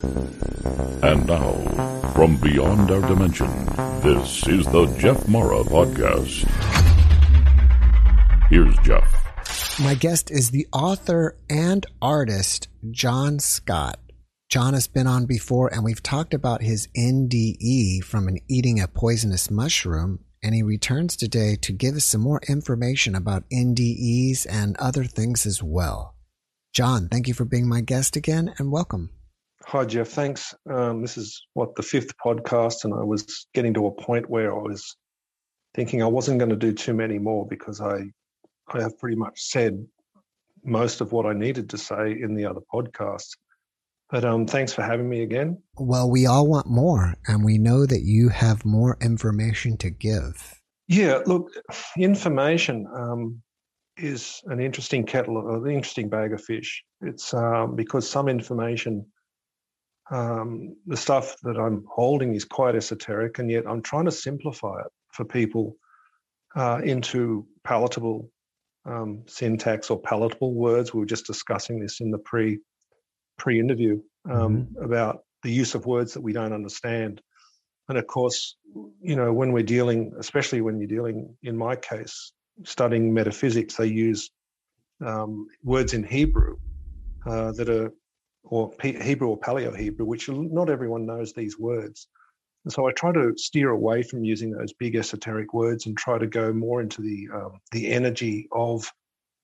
And now, from beyond our dimension, this is the Jeff Mara Podcast. Here's Jeff. My guest is the author and artist, John Scott. John has been on before, and we've talked about his NDE from an eating a poisonous mushroom. And he returns today to give us some more information about NDEs and other things as well. John, thank you for being my guest again and welcome. Hi, Jeff. Thanks. Um, this is what the fifth podcast, and I was getting to a point where I was thinking I wasn't going to do too many more because I, I have pretty much said most of what I needed to say in the other podcasts. But um, thanks for having me again. Well, we all want more, and we know that you have more information to give. Yeah, look, information um, is an interesting kettle, an interesting bag of fish. It's um, because some information, um, the stuff that I'm holding is quite esoteric, and yet I'm trying to simplify it for people uh, into palatable um, syntax or palatable words. We were just discussing this in the pre pre-interview um, mm-hmm. about the use of words that we don't understand. And of course, you know, when we're dealing, especially when you're dealing, in my case, studying metaphysics, they use um, words in Hebrew uh, that are, or Hebrew or Paleo Hebrew, which not everyone knows these words. And so I try to steer away from using those big esoteric words and try to go more into the um, the energy of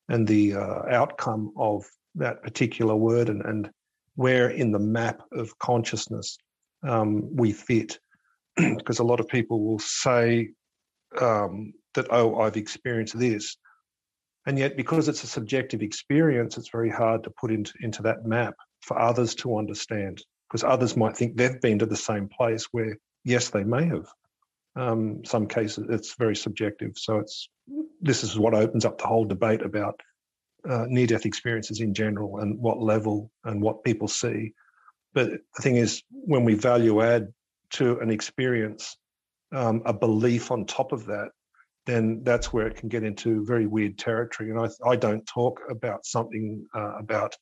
and the uh, outcome of that particular word and, and where in the map of consciousness um, we fit. because a lot of people will say um, that, oh, I've experienced this. And yet, because it's a subjective experience, it's very hard to put into, into that map for others to understand, because others might think they've been to the same place where, yes, they may have. Um, some cases, it's very subjective. So it's this is what opens up the whole debate about uh, near death experiences in general and what level and what people see. But the thing is, when we value add to an experience um, a belief on top of that, then that's where it can get into very weird territory. And I, I don't talk about something uh, about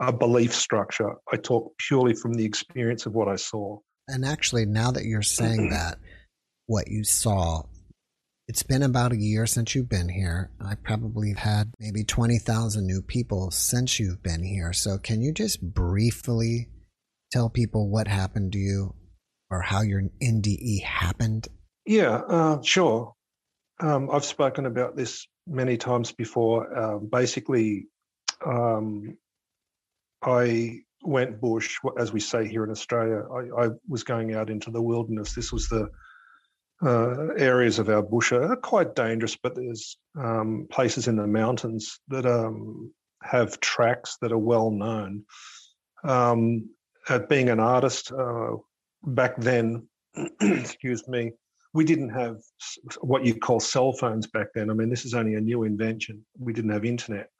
a belief structure. I talk purely from the experience of what I saw. And actually, now that you're saying that, what you saw it's been about a year since you've been here. I probably have had maybe 20,000 new people since you've been here. So, can you just briefly tell people what happened to you or how your NDE happened? Yeah, uh, sure. Um, I've spoken about this many times before. Uh, basically, um, I went bush, as we say here in Australia. I, I was going out into the wilderness. This was the uh, areas of our bush are quite dangerous, but there's um, places in the mountains that um, have tracks that are well known. Um, at being an artist uh, back then, excuse me, we didn't have what you call cell phones back then. I mean, this is only a new invention. We didn't have internet.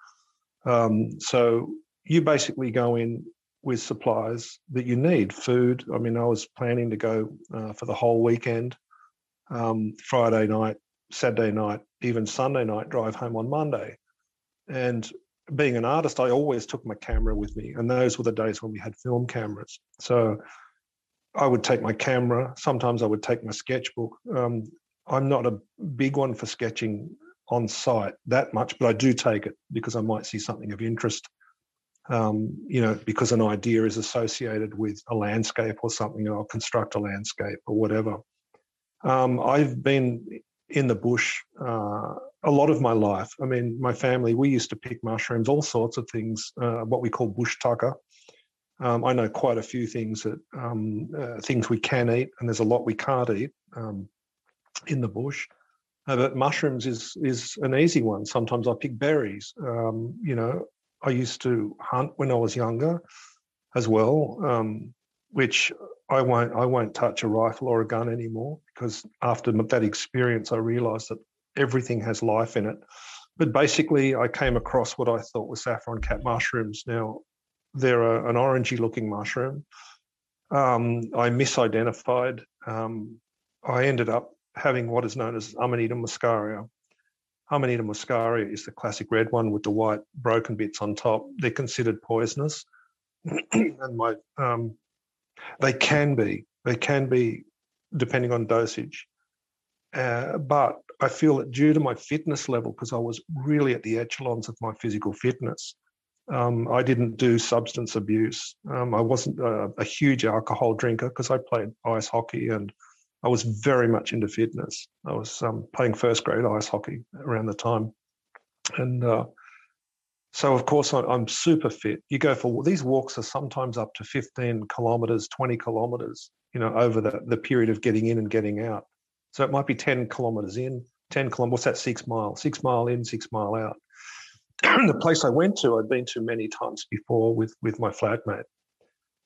Um, so you basically go in with supplies that you need food. I mean, I was planning to go uh, for the whole weekend um, Friday night, Saturday night, even Sunday night, drive home on Monday. And being an artist, I always took my camera with me. And those were the days when we had film cameras. So I would take my camera. Sometimes I would take my sketchbook. Um, I'm not a big one for sketching on site that much, but I do take it because I might see something of interest. Um, you know, because an idea is associated with a landscape or something, know, I'll construct a landscape or whatever. Um, I've been in the bush uh, a lot of my life. I mean, my family, we used to pick mushrooms, all sorts of things, uh, what we call bush tucker. Um, I know quite a few things that um, uh, things we can eat, and there's a lot we can't eat um, in the bush. Uh, but mushrooms is is an easy one. Sometimes I pick berries. Um, you know, I used to hunt when I was younger, as well. Um, which I won't I won't touch a rifle or a gun anymore because after that experience, I realised that everything has life in it. But basically, I came across what I thought were saffron cap mushrooms. Now, they're an orangey looking mushroom. Um, I misidentified. Um, I ended up having what is known as Amanita muscaria. Amanita muscaria is the classic red one with the white broken bits on top. They're considered poisonous, and my um, they can be. They can be, depending on dosage. Uh, but I feel that due to my fitness level, because I was really at the echelons of my physical fitness, um, I didn't do substance abuse. Um, I wasn't a, a, huge alcohol drinker because I played ice hockey and I was very much into fitness. I was um, playing first grade ice hockey around the time. And uh, so, of course, I, am super fit. You go for these walks are sometimes up to 15 kilometers, 20 kilometers, you know, over the, the period of getting in and getting out. So it might be 10 kilometers in, 10 kilometers, what's that, six mile, six mile in, six mile out. the place I went to, I'd been to many times before with, with my flatmate.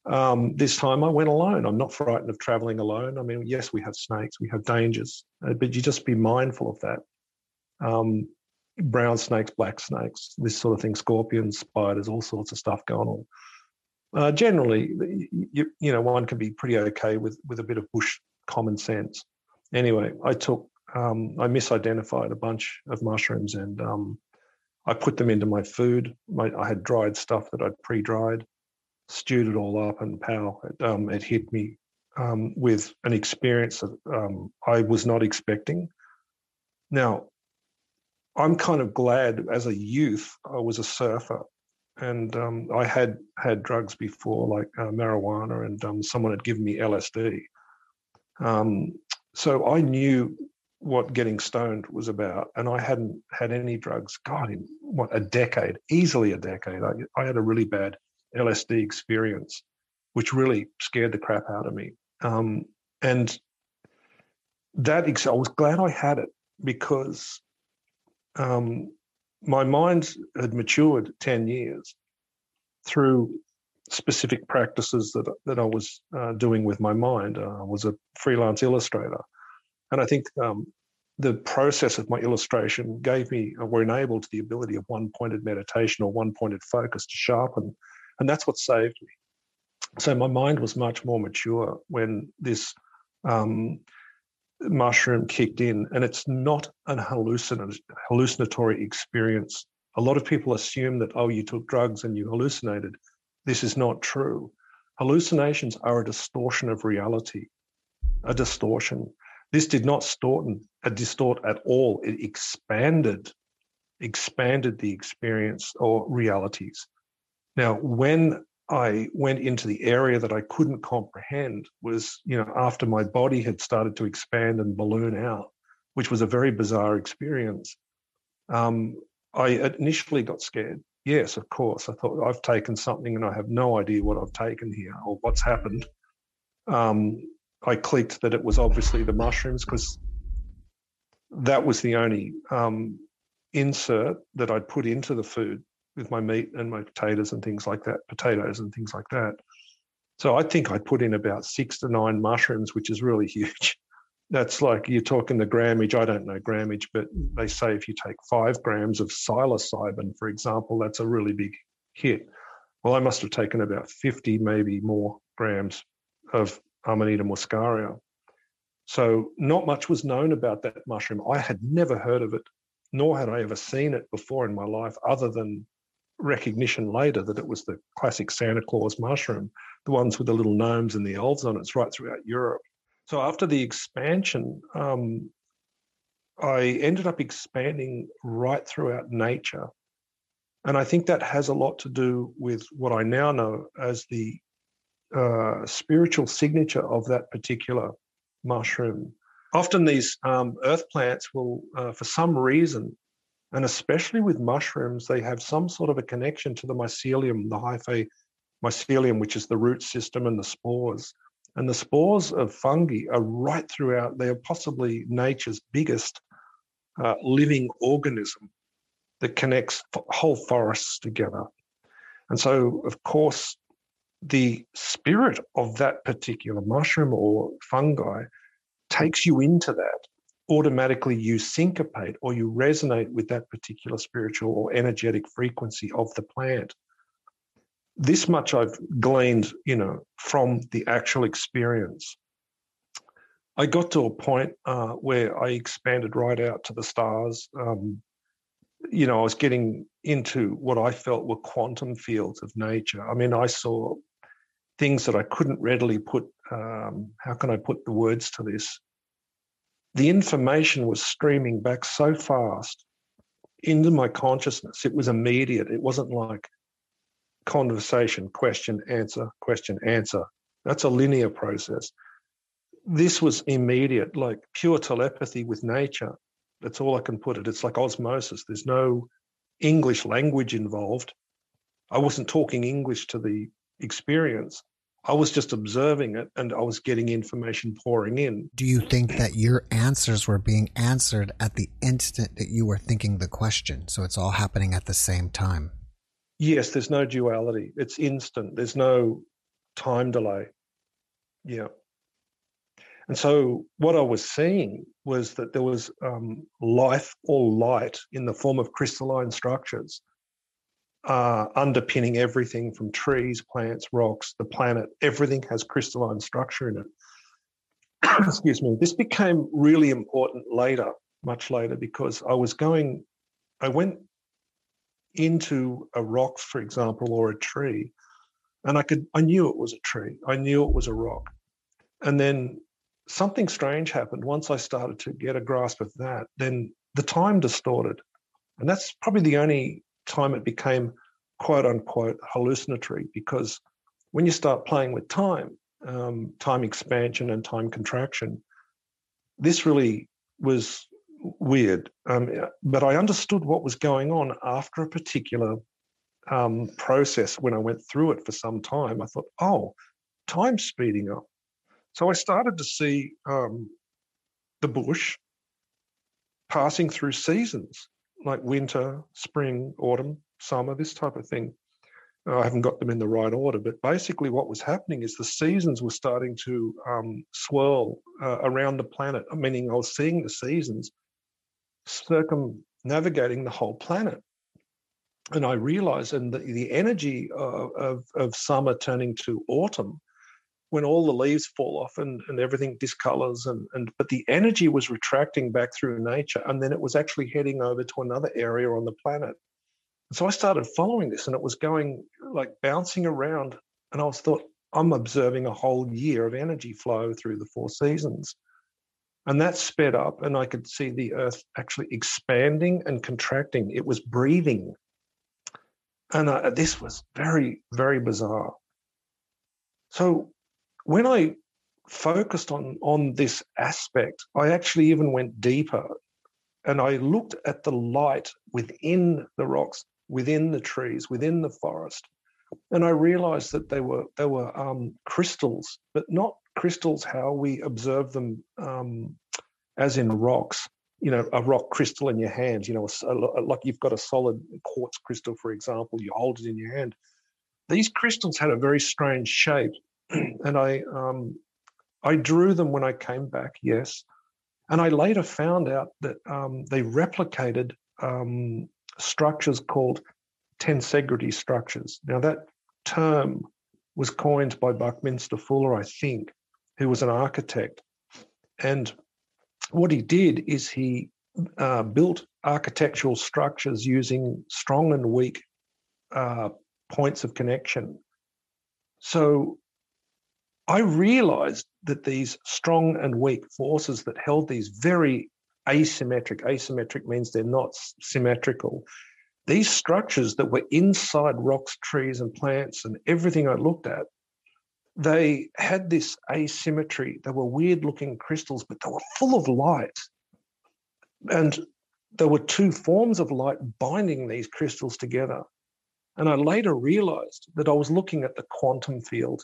Um, this time I went alone. I'm not frightened of traveling alone. I mean, yes, we have snakes, we have dangers, uh, but you just be mindful of that. Um, brown snakes, black snakes, this sort of thing, scorpions, spiders, all sorts of stuff going on. Uh, generally, you, you know, one can be pretty okay with with a bit of bush common sense. Anyway, I took, um, I misidentified a bunch of mushrooms and um, I put them into my food. My, I had dried stuff that I'd pre-dried, stewed it all up, and pow, it, um, it hit me um, with an experience that um, I was not expecting. Now, I'm kind of glad as a youth I was a surfer, and um, I had had drugs before like uh, marijuana, and um, someone had given me LSD. Um, so I knew what getting stoned was about, and I hadn't had any drugs. God, in what a decade, easily a decade. I, I had a really bad LSD experience, which really scared the crap out of me. Um, and that I was glad I had it because um, my mind had matured 10 years through specific practices that, that I was uh, doing with my mind. Uh, I was a freelance illustrator. And I think um, the process of my illustration gave me, uh, were enabled to the ability of one pointed meditation or one pointed focus to sharpen. And that's what saved me. So my mind was much more mature when this um, mushroom kicked in, and it's not an hallucinatory experience. A lot of people assume that, oh, you took drugs and you hallucinated. This is not true. Hallucinations are a distortion of reality, a distortion. This did not distort, uh, distort at all. It expanded, expanded the experience or realities. Now, when I went into the area that I couldn't comprehend was, you know, after my body had started to expand and balloon out, which was a very bizarre experience. Um, I initially got scared. Yes, of course. I thought I've taken something and I have no idea what I've taken here or what's happened. Um, I clicked that it was obviously the mushrooms because that was the only um, insert that I'd put into the food with my meat and my potatoes and things like that, potatoes and things like that. So I think I put in about six to nine mushrooms, which is really huge. That's like you're talking the grammage. I don't know grammage, but they say if you take five grams of psilocybin, for example, that's a really big hit. Well, I must have taken about 50, maybe more grams of Amanita muscaria. So not much was known about that mushroom. I had never heard of it, nor had I ever seen it before in my life, other than recognition later that it was the classic Santa Claus mushroom, the ones with the little gnomes and the elves on it. It's right throughout Europe. So after the expansion, um, I ended up expanding right throughout nature. And I think that has a lot to do with what I now know as the uh, spiritual signature of that particular mushroom. Often these um, earth plants will, uh, for some reason, and especially with mushrooms, they have some sort of a connection to the mycelium, the hyphae mycelium, which is the root system and the spores. And the spores of fungi are right throughout. They are possibly nature's biggest uh, living organism that connects whole forests together. And so, of course, the spirit of that particular mushroom or fungi takes you into that. Automatically, you syncopate or you resonate with that particular spiritual or energetic frequency of the plant. This much I've gleaned, you know, from the actual experience. I got to a point uh, where I expanded right out to the stars. Um, you know, I was getting into what I felt were quantum fields of nature. I mean, I saw things that I couldn't readily put. Um, how can I put the words to this? The information was streaming back so fast into my consciousness. It was immediate. It wasn't like conversation, question, answer, question, answer. That's a linear process. This was immediate, like pure telepathy with nature. That's all I can put it. It's like osmosis. There's no English language involved. I wasn't talking English to the experience. I was just observing it and I was getting information pouring in. Do you think that your answers were being answered at the instant that you were thinking the question? So it's all happening at the same time? Yes, there's no duality. It's instant. There's no time delay. Yeah. And so what I was seeing was that there was um, life or light in the form of crystalline structures uh, underpinning everything from trees, plants, rocks, the planet. Everything has crystalline structure in it. Excuse me. This became really important later, much later, because I was going, I went into a rock, for example, or a tree, and I could, I knew it was a tree. I knew it was a rock. And then something strange happened. Once I started to get a grasp of that, then the time distorted. And that's probably the only time it became quote unquote hallucinatory because when you start playing with time, um, time expansion and time contraction, this really was weird. Um, but I understood what was going on after a particular um, process when I went through it for some time. I thought, oh, time's speeding up. So I started to see um, the bush passing through seasons like winter, spring, autumn, summer, this type of thing. I haven't got them in the right order, but basically, what was happening is the seasons were starting to um, swirl uh, around the planet, meaning I was seeing the seasons circumnavigating the whole planet. And I realized, and the, the energy of, of, of summer turning to autumn when all the leaves fall off and, and everything discolors and, and but the energy was retracting back through nature and then it was actually heading over to another area on the planet. So i started following this and it was going like bouncing around and i was thought i'm observing a whole year of energy flow through the four seasons. And that sped up and i could see the earth actually expanding and contracting. It was breathing. And uh, this was very very bizarre. So when I focused on on this aspect, I actually even went deeper and I looked at the light within the rocks, within the trees, within the forest, and I realized that they were they were um, crystals, but not crystals how we observe them um, as in rocks. You know, a rock crystal in your hands. You know, a, a, like you've got a solid quartz crystal, for example. You hold it in your hand. These crystals had a very strange shape, and I um, I drew them when I came back. Yes, and I later found out that um, they replicated um, structures called tensegrity structures. Now that term was coined by Buckminster Fuller, I think, who was an architect, and what he did is he uh, built architectural structures using strong and weak uh, points of connection. So I realized that these strong and weak forces that held these very asymmetric, asymmetric means they're not symmetrical. These structures that were inside rocks, trees, and plants, and everything I looked at, they had this asymmetry. They were weird looking crystals, but they were full of light. And there were two forms of light binding these crystals together. And I later realized that I was looking at the quantum field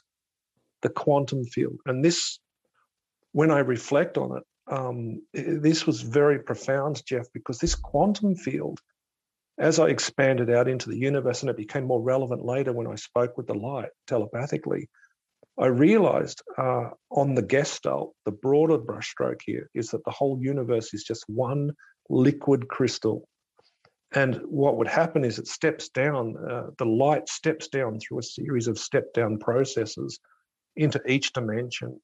the quantum field. And this, when I reflect on it, um, this was very profound, Jeff, because this quantum field as I expanded out into the universe, and it became more relevant later when I spoke with the light telepathically, I realized uh, on the gestalt, the broader brushstroke here is that the whole universe is just one liquid crystal. And what would happen is it steps down, uh, the light steps down through a series of step down processes into each dimension,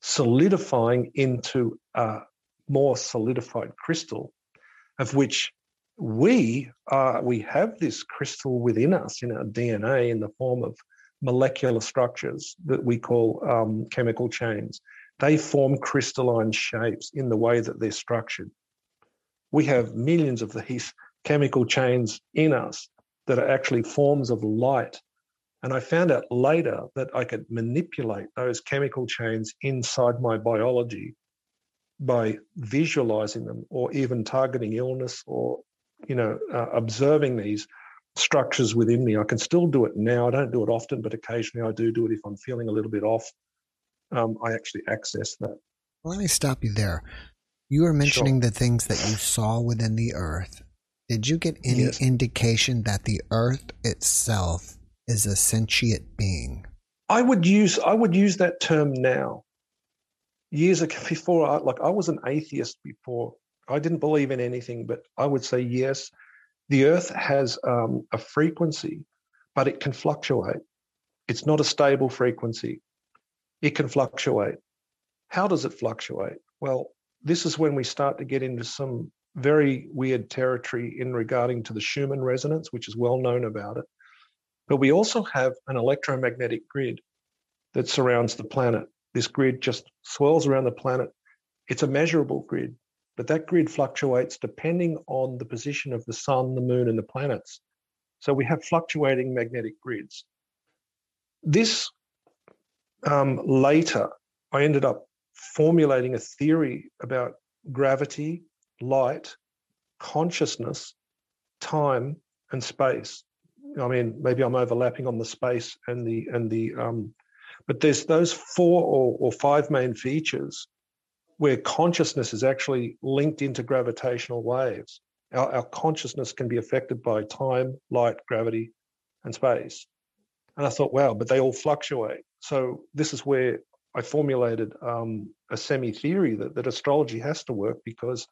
solidifying into a more solidified crystal, of which we are, we have this crystal within us in our DNA in the form of molecular structures that we call um, chemical chains. They form crystalline shapes in the way that they're structured. We have millions of these chemical chains in us that are actually forms of light. And I found out later that I could manipulate those chemical chains inside my biology by visualizing them or even targeting illness or you know uh, observing these structures within me. I can still do it now. I don't do it often, but occasionally I do do it if I'm feeling a little bit off. Um, I actually access that. Let me stop you there. You were mentioning sure. the things that you saw within the earth. Did you get any yes. indication that the earth itself is a sentient being? I would use I would use that term now. Years ago, before, I, like I was an atheist before. I didn't believe in anything, but I would say yes the Earth has um, a frequency, but it can fluctuate. It's not a stable frequency. It can fluctuate. How does it fluctuate? Well, this is when we start to get into some very weird territory in regarding to the Schumann resonance, which is well known about it. But we also have an electromagnetic grid that surrounds the planet. This grid just swirls around the planet. It's a measurable grid but that grid fluctuates depending on the position of the sun, the moon, and the planets. So we have fluctuating magnetic grids. This um, later, I ended up formulating a theory about gravity, light, consciousness, time, and space. I mean, maybe I'm overlapping on the space and the and the um, but there's those four or, or five main features where consciousness is actually linked into gravitational waves. Our, our consciousness can be affected by time, light, gravity, and space. And I thought, wow, but they all fluctuate. So this is where I formulated um, a semi theory that, that astrology has to work because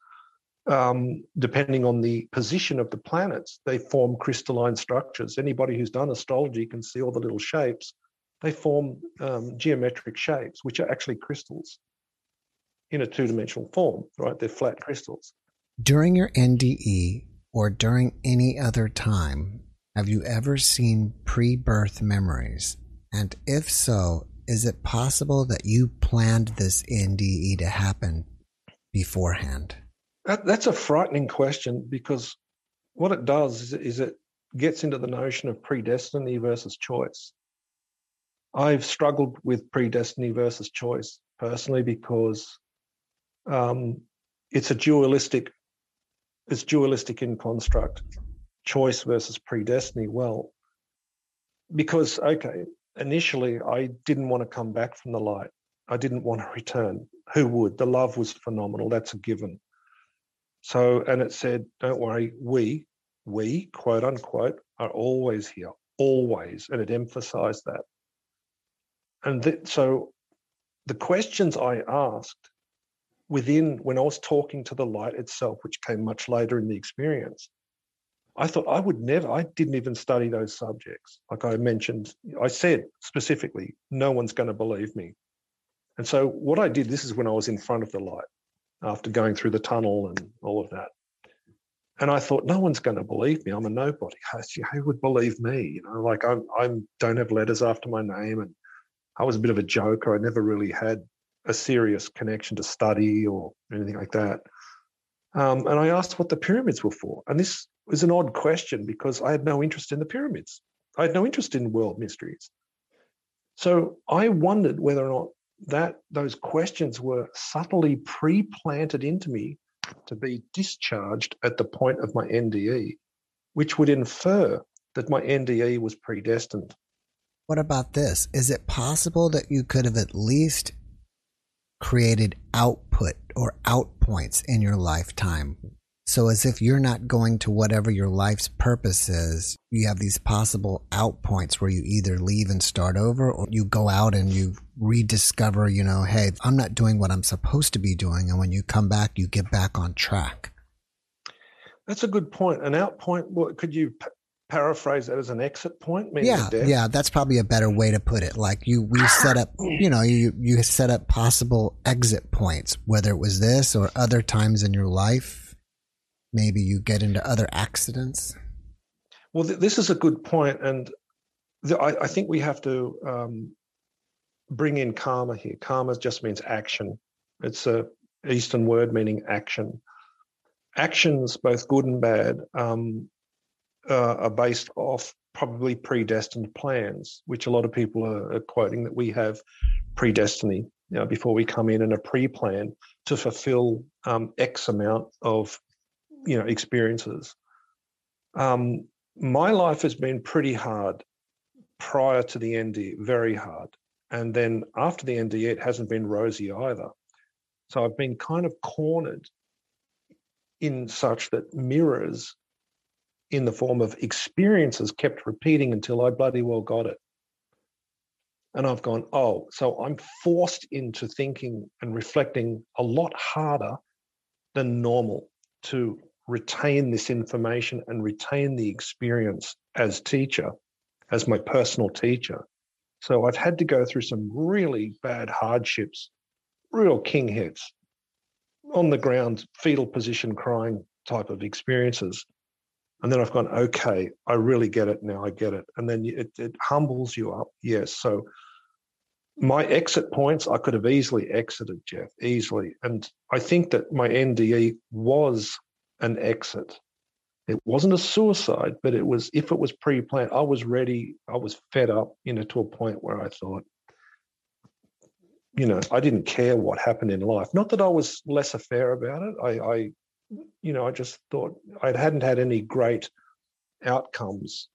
um, depending on the position of the planets, they form crystalline structures. Anybody who's done astrology can see all the little shapes. They form um, geometric shapes, which are actually crystals in a two dimensional form, right? They're flat crystals. During your NDE or during any other time, have you ever seen pre birth memories? And if so, is it possible that you planned this NDE to happen beforehand? That, that's a frightening question because what it does is, it gets into the notion of predestiny versus choice. I've struggled with predestiny versus choice personally because um, it's a dualistic it's dualistic in construct choice versus predestiny. Well because okay initially i didn't want to come back from the light. I didn't want to return. Who would? The love was phenomenal. That's a given so and it said don't worry we we quote unquote are always here always and it emphasized that and th- so the questions i asked within when I was talking to the light itself, which came much later in the experience, I thought I would never, I didn't even study those subjects. Like I mentioned, I said specifically, no one's going to believe me. And so what I did, this is when I was in front of the light after going through the tunnel and all of that. And I thought, no one's going to believe me. I'm a nobody. Who would believe me? You know, like I'm, I'm don't have letters after my name, and I was a bit of a joker. I never really had a serious connection to study or anything like that. Um, and I asked what the pyramids were for. And this was an odd question because I had no interest in the pyramids. I had no interest in world mysteries. So I wondered whether or not that those questions were subtly pre-planted into me to be discharged at the point of my NDE, which would infer that my NDE was predestined. What about this? Is it possible that you could have at least created output or outpoints in your lifetime So, as if you're not going to whatever your life's purpose is, you have these possible out points where you either leave and start over or you go out and you rediscover, you know, hey, I'm not doing what I'm supposed to be doing. And when you come back, you get back on track. That's a good point. An out point, what could you p- paraphrase that as an exit point? Yeah, yeah, that's probably a better way to put it. Like you, we set up, you know, you you set up possible exit points, whether it was this or other times in your life maybe you get into other accidents? Well, th- this is a good point, and the, I, I, think we have to um, bring in karma here. Karma just means action. It's a Eastern word meaning action. Actions, both good and bad, um, uh, are based off probably predestined plans, which a lot of people are, are quoting that we have predestiny you know, before we come in and a pre-plan to fulfill um, X amount of you know experiences. Um, my life has been pretty hard prior to the ND, very hard, and then after the ND, it hasn't been rosy either. So I've been kind of cornered in such that mirrors in the form of experiences kept repeating until I bloody well got it. And I've gone, oh, so I'm forced into thinking and reflecting a lot harder than normal to retain this information and retain the experience as teacher, as my personal teacher. So I've had to go through some really bad hardships, real king hits, on the ground, fetal position crying type of experiences. And then I've gone, okay, I really get it now. I get it. And then it, it humbles you up. Yes. So my exit points, I could have easily exited, Jeff, easily. And I think that my NDE was an exit. It wasn't a suicide, but it was, if it was pre planned, I was ready. I was fed up, you know, to a point where I thought, you know, I didn't care what happened in life. Not that I was laissez-faire about it. I, I you know, I just thought I hadn't had any great outcomes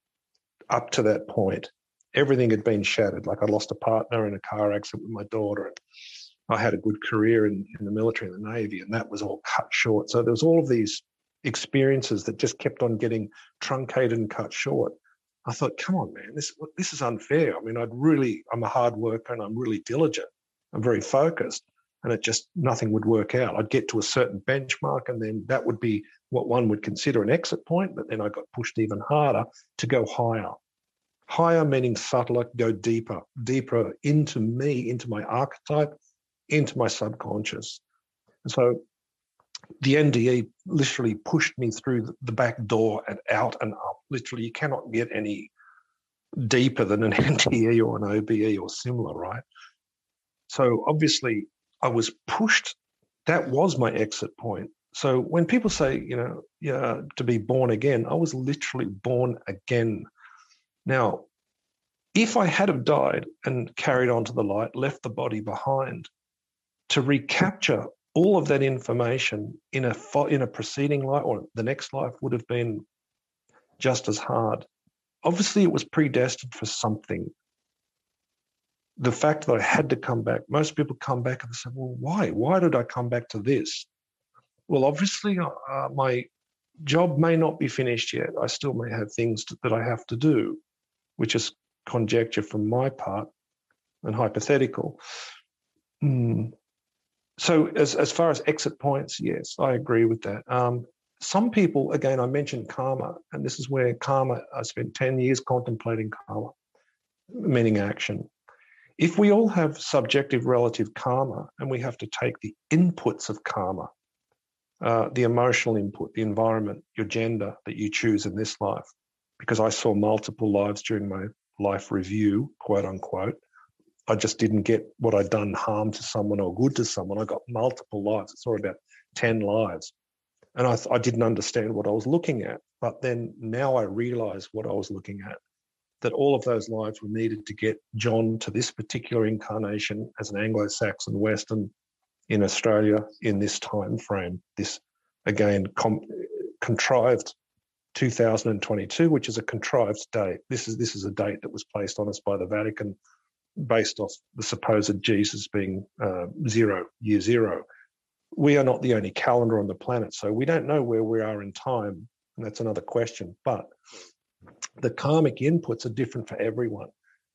up to that point. Everything had been shattered. Like I lost a partner in a car accident with my daughter. And I had a good career in, in the military and the Navy, and that was all cut short. So there was all of these experiences that just kept on getting truncated and cut short. I thought, come on, man, this this is unfair. I mean, I'd really, I'm a hard worker and I'm really diligent. I'm very focused, and it just nothing would work out. I'd get to a certain benchmark, and then that would be what one would consider an exit point. But then I got pushed even harder to go higher. Higher meaning subtler, go deeper, deeper into me, into my archetype, into my subconscious. And so the NDE literally pushed me through the back door and out and up. Literally, you cannot get any deeper than an NDE or an OBE or similar, right? So obviously, I was pushed. That was my exit point. So when people say, you know, yeah, to be born again, I was literally born again. Now, if I had have died and carried on to the light, left the body behind, to recapture all of that information in a in a preceding life or the next life would have been just as hard. Obviously, it was predestined for something. The fact that I had to come back, most people come back and they say, "Well, why? Why did I come back to this?" Well, obviously, uh, uh my job may not be finished yet. I still may have things to, that I have to do, which is conjecture from my part and hypothetical. Mm so as, as far as exit points, yes, I agree with that. Um, some people, again, I mentioned karma, and this is where karma, I spent 10 years contemplating karma, meaning action. If we all have subjective relative karma and we have to take the inputs of karma, uh, the emotional input, the environment, your gender that you choose in this life, because I saw multiple lives during my life review, quote unquote, I just didn't get what I'd done harm to someone or good to someone. I got multiple lives. I saw about 10 lives. And I, I didn't understand what I was looking at. But then now I realize what I was looking at that all of those lives were needed to get John to this particular incarnation as an Anglo Saxon Western in Australia in this time frame. This, again, com- contrived 2022, which is a contrived date. This is this is a date that was placed on us by the Vatican based off the supposed Jesus being uh, zero, year zero. we are not the only calendar on the planet, so we don't know where we are in time, and that's another question. But the karmic inputs are different for everyone.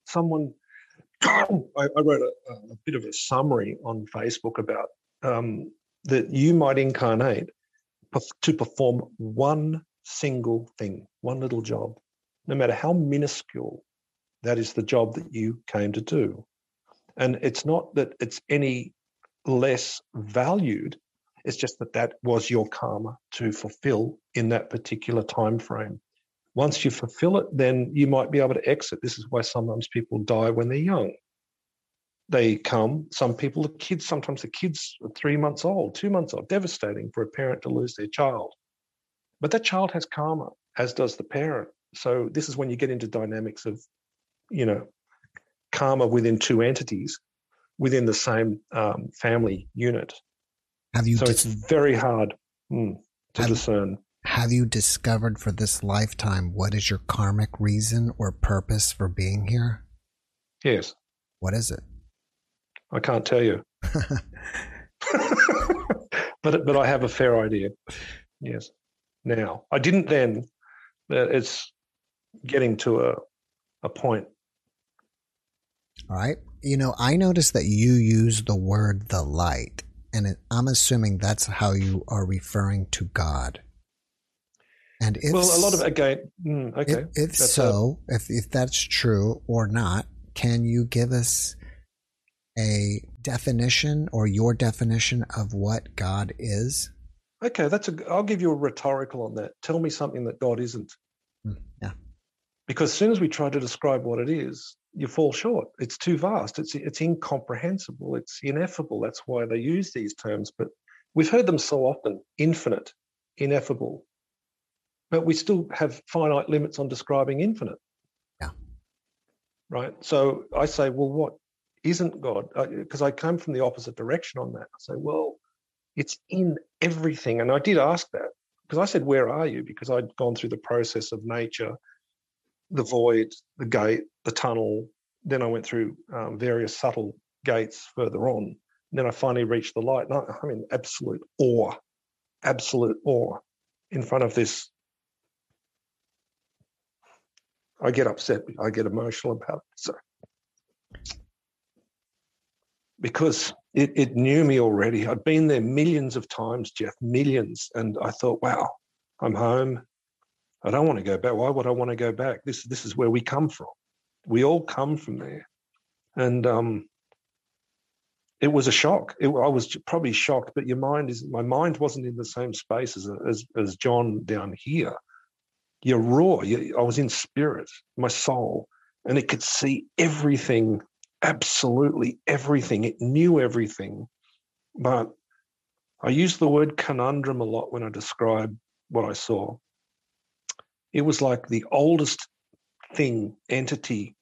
Someone, I, I wrote a, a, bit of a summary on Facebook about um, that you might incarnate to perform one single thing, one little job, no matter how minuscule. That is the job that you came to do. And it's not that it's any less valued. It's just that that was your karma to fulfill in that particular time frame. Once you fulfill it, then you might be able to exit. This is why sometimes people die when they're young. They come, some people, the kids, sometimes the kids are three months old, two months old, devastating for a parent to lose their child. But that child has karma, as does the parent. So this is when you get into dynamics of, you know, karma within two entities within the same um, family unit. Have you? So dis- it's very hard mm, to have, discern. Have you discovered for this lifetime what is your karmic reason or purpose for being here? Yes. What is it? I can't tell you. but but I have a fair idea. Yes. Now I didn't then. It's getting to a a point. All right. You know, I noticed that you use the word the light, and it, I'm assuming that's how you are referring to God. And if, well, a lot of again, mm, okay. If, if so, a, if if that's true or not, can you give us a definition or your definition of what God is? Okay, that's a. I'll give you a rhetorical on that. Tell me something that God isn't. Mm, yeah. Because as soon as we try to describe what it is, you fall short. It's too vast. It's it's incomprehensible. It's ineffable. That's why they use these terms. But we've heard them so often: infinite, ineffable. But we still have finite limits on describing infinite. Yeah. Right. So I say, well, what isn't God? Because I, came from the opposite direction on that. I say, well, it's in everything. And I did ask that because I said, where are you? Because I'd gone through the process of nature the void, the gate, the tunnel. Then I went through um, various subtle gates further on. And then I finally reached the light. And I, I'm in absolute awe, absolute awe in front of this. I get upset. I get emotional about it. So because it, it knew me already. I'd been there millions of times, Jeff, millions. And I thought, wow, I'm home. I don't want to go back. Why would I want to go back? This this is where we come from. We all come from there, and um, it was a shock. It, I was probably shocked, but your mind is my mind wasn't in the same space as as, as John down here. You're raw. You, I was in spirit, my soul, and it could see everything, absolutely everything. It knew everything, but I use the word conundrum a lot when I describe what I saw it was like the oldest thing, entity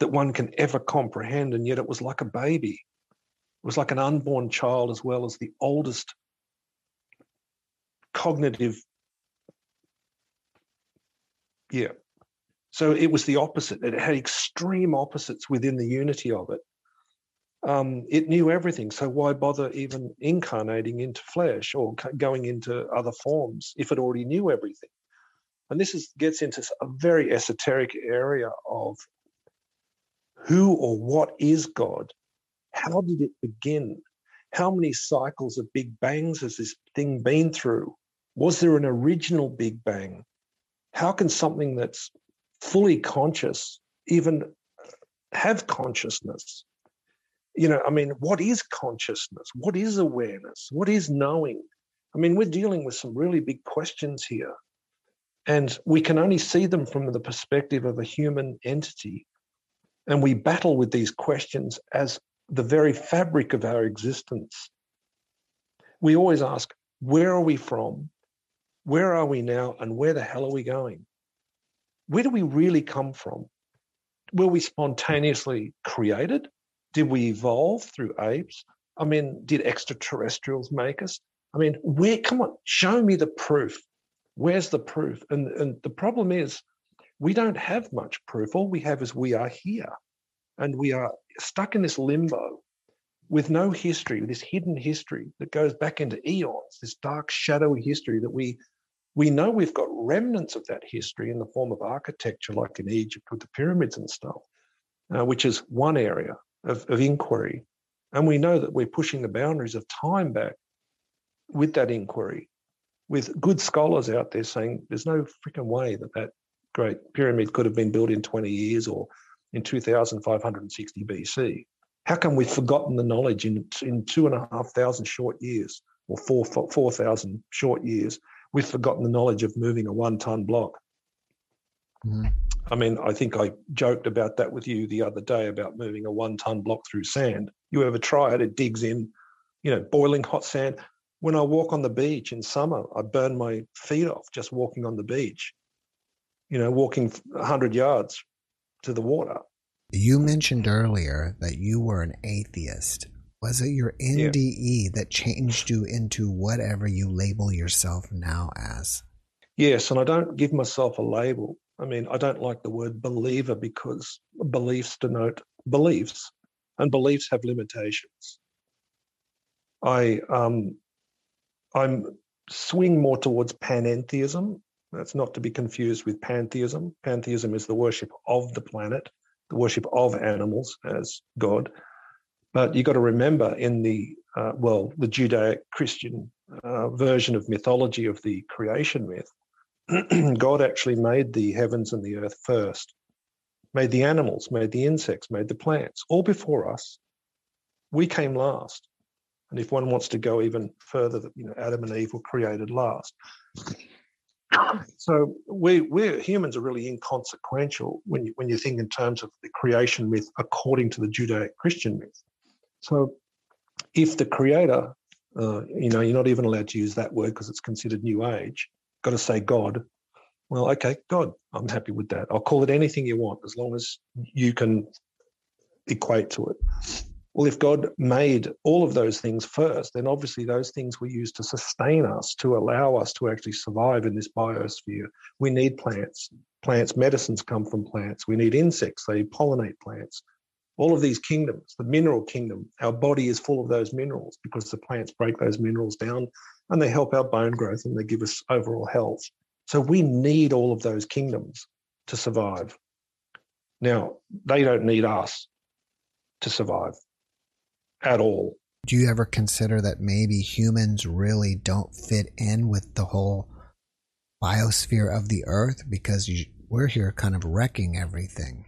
that one can ever comprehend. And yet it was like a baby. It was like an unborn child as well as the oldest cognitive. Yeah. So it was the opposite. It had extreme opposites within the unity of it. Um, it knew everything. So why bother even incarnating into flesh or going into other forms if it already knew everything? And this is, gets into a very esoteric area of who or what is God? How did it begin? How many cycles of big bangs has this thing been through? Was there an original big bang? How can something that's fully conscious even have consciousness? You know, I mean, what is consciousness? What is awareness? What is knowing? I mean, we're dealing with some really big questions here. And we can only see them from the perspective of a human entity. And we battle with these questions as the very fabric of our existence. We always ask, where are we from? Where are we now? And where the hell are we going? Where do we really come from? Were we spontaneously created? Did we evolve through apes? I mean, did extraterrestrials make us? I mean, where, come on, show me the proof. Where's the proof? And, and the problem is, we don't have much proof. All we have is we are here and we are stuck in this limbo. with no history, this hidden history that goes back into eons, this dark, shadowy history that we we know we've got remnants of that history in the form of architecture, like in Egypt with the pyramids and stuff, uh, which is one area of, of inquiry. And we know that we're pushing the boundaries of time back with that inquiry, with good scholars out there saying there's no freaking way that that great pyramid could have been built in 20 years or in 2560 BC. How come we've forgotten the knowledge in, in two and a half thousand short years or four 4,000 short years? We've forgotten the knowledge of moving a one ton block. Mm-hmm. I mean, I think I joked about that with you the other day about moving a one ton block through sand. You ever try it? It digs in, you know, boiling hot sand. When I walk on the beach in summer, I burn my feet off just walking on the beach, you know, walking 100 yards to the water. You mentioned earlier that you were an atheist. Was it your NDE yeah. that changed you into whatever you label yourself now as? Yes, and I don't give myself a label. I mean, I don't like the word believer because beliefs denote beliefs, and beliefs have limitations. I um, I'm swing more towards panentheism. That's not to be confused with pantheism. Pantheism is the worship of the planet, the worship of animals as God. But you've got to remember in the, uh, well, the Judaic Christian uh, version of mythology of the creation myth, God actually made the heavens and the earth first, made the animals, made the insects, made the plants, all before us. We came last. And if one wants to go even further, you know, Adam and Eve were created last. So we we humans are really inconsequential when you when you think in terms of the creation myth according to the Judaic Christian myth. So if the creator, uh, you know, you're not even allowed to use that word because it's considered New Age. Got to say God. Well, okay, God. I'm happy with that. I'll call it anything you want as long as you can equate to it. Well, if God made all of those things first, then obviously those things were used to sustain us, to allow us to actually survive in this biosphere. We need plants. Plants, medicines come from plants. We need insects, they pollinate plants. All of these kingdoms, the mineral kingdom, our body is full of those minerals because the plants break those minerals down and they help our bone growth and they give us overall health. So we need all of those kingdoms to survive. Now, they don't need us to survive at all. Do you ever consider that maybe humans really don't fit in with the whole biosphere of the earth because you, we're here kind of wrecking everything?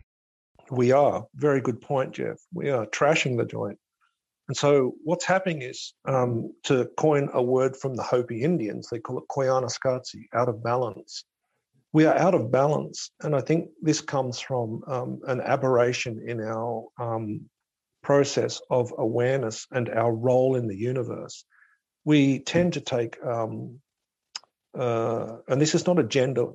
We are. Very good point, Jeff. We are trashing the joint. And so what's happening is, um, to coin a word from the Hopi Indians, they call it koyaanisqatsi, out of balance. We are out of balance. And I think this comes from um, an aberration in our um, process of awareness and our role in the universe, we tend to take, um, uh, and this is not a gender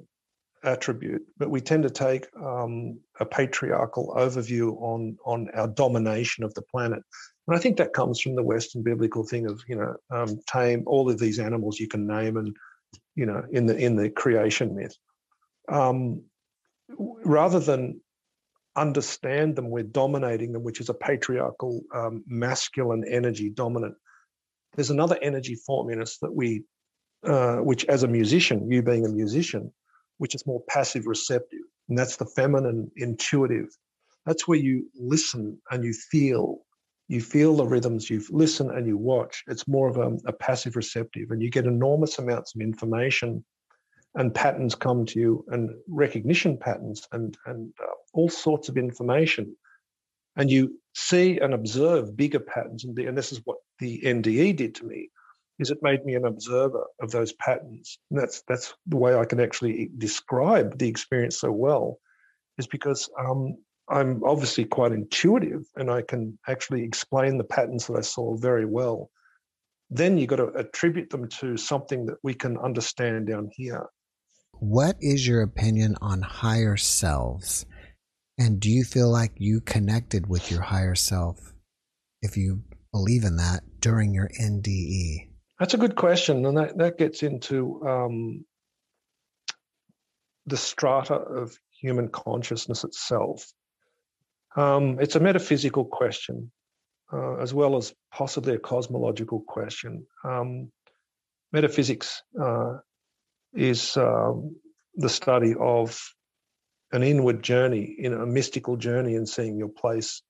attribute, but we tend to take um, a patriarchal overview on on our domination of the planet. And I think that comes from the Western biblical thing of you know um, tame all of these animals you can name and you know in the in the creation myth, um, rather than understand them, we're dominating them, which is a patriarchal, um, masculine energy dominant. There's another energy form in us that we, uh, which as a musician, you being a musician, which is more passive receptive, and that's the feminine intuitive. That's where you listen and you feel. You feel the rhythms, you listen and you watch. It's more of a, a passive receptive, and you get enormous amounts of information and patterns come to you and recognition patterns and, and uh, all sorts of information. And you see and observe bigger patterns. And, and this is what the NDE did to me, is it made me an observer of those patterns. And that's, that's the way I can actually describe the experience so well, is because um, I'm obviously quite intuitive and I can actually explain the patterns that I saw very well. Then you've got to attribute them to something that we can understand down here. What is your opinion on higher selves? And do you feel like you connected with your higher self, if you believe in that, during your NDE? That's a good question. And that, that gets into um, the strata of human consciousness itself. Um, it's a metaphysical question. uh, as well as possibly a cosmological question. Um, metaphysics uh, is um, the study of an inward journey, in a mystical journey, and seeing your place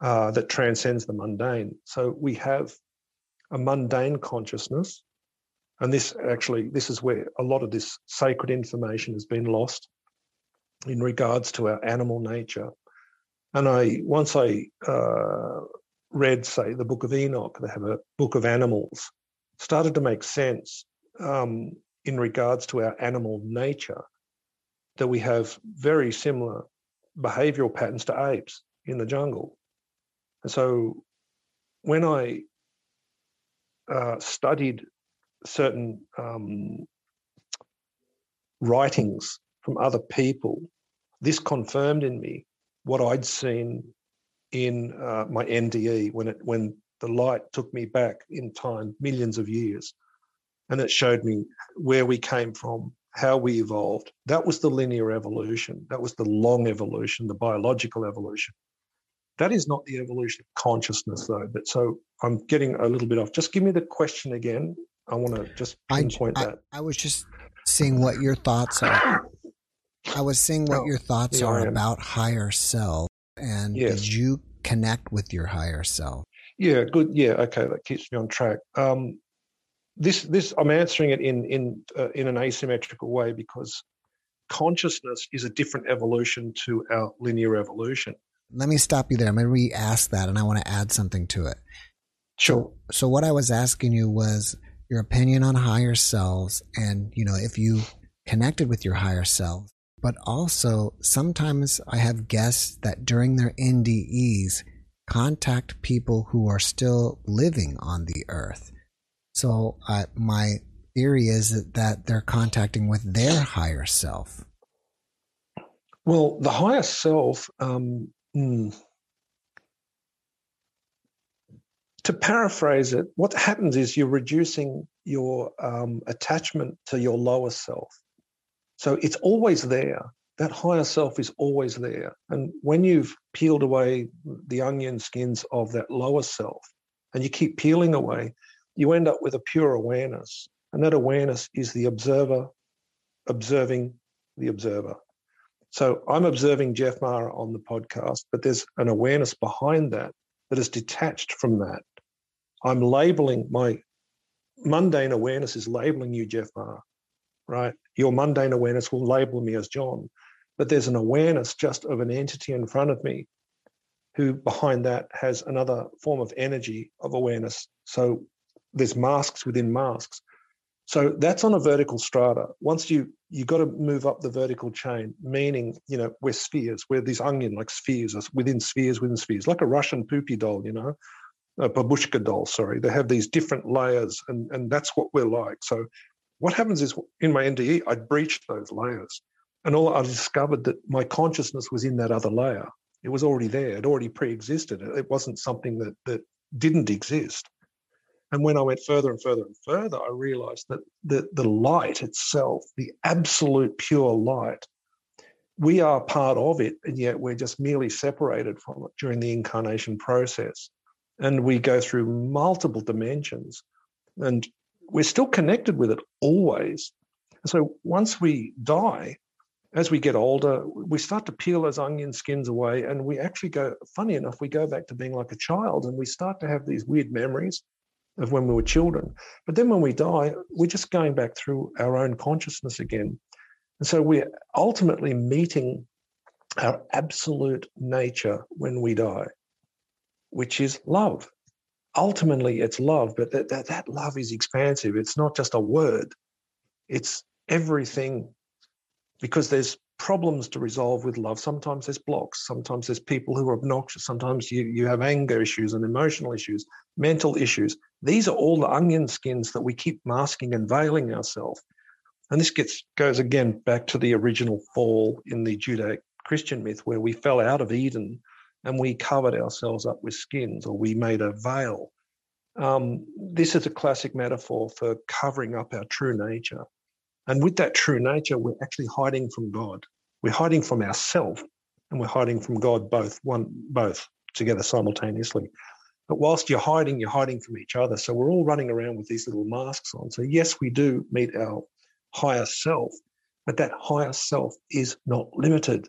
uh, that transcends the mundane. So we have a mundane consciousness, and this actually this is where a lot of this sacred information has been lost in regards to our animal nature. And I once I uh, read, say, the Book of Enoch, they have a book of animals, started to make sense um, in regards to our animal nature that we have very similar behavioral patterns to apes in the jungle. And so when I uh, studied certain um, writings from other people, this confirmed in me what I'd seen in uh, my NDE when it when the light took me back in time, millions of years, and it showed me where we came from, how we evolved. That was the linear evolution. That was the long evolution, the biological evolution. That is not the evolution of consciousness, though. But so I'm getting a little bit off. Just give me the question again. I want to just pinpoint I, that. I, I was just seeing what your thoughts are. I was seeing what oh, your thoughts are about higher self, and yes. did you connect with your higher self? Yeah, good. Yeah, okay, that keeps me on track. Um, this, this, I'm answering it in in uh, in an asymmetrical way because consciousness is a different evolution to our linear evolution. Let me stop you there. I'm going to re-ask that, and I want to add something to it. Sure. So, so what I was asking you was your opinion on higher selves, and you know, if you connected with your higher self, but also sometimes I have guests that during their NDEs contact people who are still living on the earth. So uh, my theory is that, they're contacting with their higher self. Well, the higher self, um, mm, to paraphrase it, what happens is you're reducing your um, attachment to your lower self. So it's always there. That higher self is always there. And when you've peeled away the onion skins of that lower self and you keep peeling away, you end up with a pure awareness. And that awareness is the observer observing the observer. So I'm observing Jeff Mara on the podcast, but there's an awareness behind that that is detached from that. I'm labeling my mundane awareness is labeling you, Jeff Mara right? Your mundane awareness will label me as John, but there's an awareness just of an entity in front of me who behind that has another form of energy of awareness. So there's masks within masks. So that's on a vertical strata. Once you you got to move up the vertical chain, meaning you know we're spheres, we're these onion like spheres within spheres within spheres, like a Russian poopy doll, you know, a babushka doll. Sorry, they have these different layers, and and that's what we're like. So what happens is in my NDE, I breached those layers. And all I discovered that my consciousness was in that other layer. It was already there. It already pre-existed. It wasn't something that that didn't exist. And when I went further and further and further, I realized that the, the light itself, the absolute pure light, we are part of it, and yet we're just merely separated from it during the incarnation process. And we go through multiple dimensions. And we're still connected with it always. so once we die, as we get older, we start to peel those onion skins away, and we actually go. Funny enough, we go back to being like a child, and we start to have these weird memories of when we were children. But then when we die, we're just going back through our own consciousness again, and so we're ultimately meeting our absolute nature when we die, which is love ultimately it's love, but that, that, that love is expansive. It's not just a word, it's everything because there's problems to resolve with love. Sometimes there's blocks, sometimes there's people who are obnoxious, sometimes you, you have anger issues and emotional issues, mental issues. These are all the onion skins that we keep masking and veiling ourselves. And this gets goes again back to the original fall in the Judaic Christian myth where we fell out of Eden and we covered ourselves up with skins or we made a veil. Um, this is a classic metaphor for covering up our true nature. And with that true nature, we're actually hiding from God. We're hiding from ourselves and we're hiding from God both, one both together simultaneously. But whilst you're hiding, you're hiding from each other. So we're all running around with these little masks on. So, yes, we do meet our higher self, but that higher self is not limited.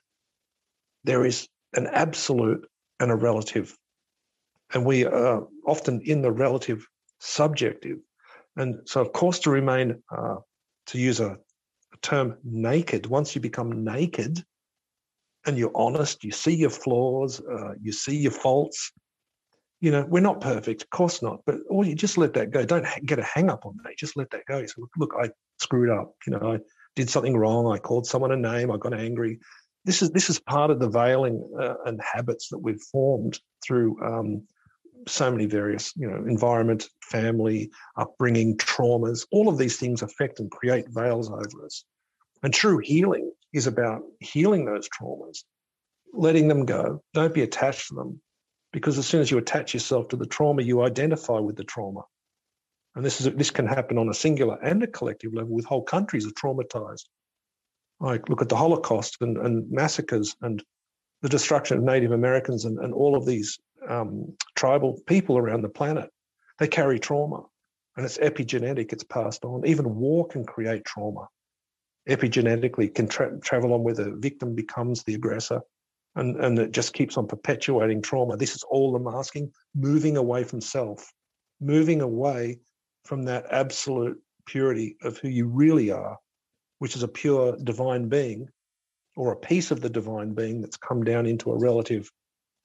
There is an absolute and a relative. And we are often in the relative subjective. And so, of course, to remain, uh, to use a, a term, naked, once you become naked and you're honest, you see your flaws, uh, you see your faults, you know, we're not perfect, of course not, but or you just let that go. Don't get a hang up on that. Just let that go. So look, look, I screwed up. You know, I did something wrong. I called someone a name. I got angry. This is this is part of the veiling uh, and habits that we've formed through um, so many various, you know, environment, family, upbringing, traumas. All of these things affect and create veils over us. And true healing is about healing those traumas, letting them go. Don't be attached to them, because as soon as you attach yourself to the trauma, you identify with the trauma. And this is this can happen on a singular and a collective level with whole countries are traumatized. Like look at the Holocaust and, and massacres and the destruction of Native Americans and, and all of these um, tribal people around the planet. They carry trauma and it's epigenetic, it's passed on. Even war can create trauma. Epigenetically, can tra- travel on where the victim becomes the aggressor and, and it just keeps on perpetuating trauma. This is all the masking, moving away from self, moving away from that absolute purity of who you really are, which is a pure divine being or a piece of the divine being that's come down into a relative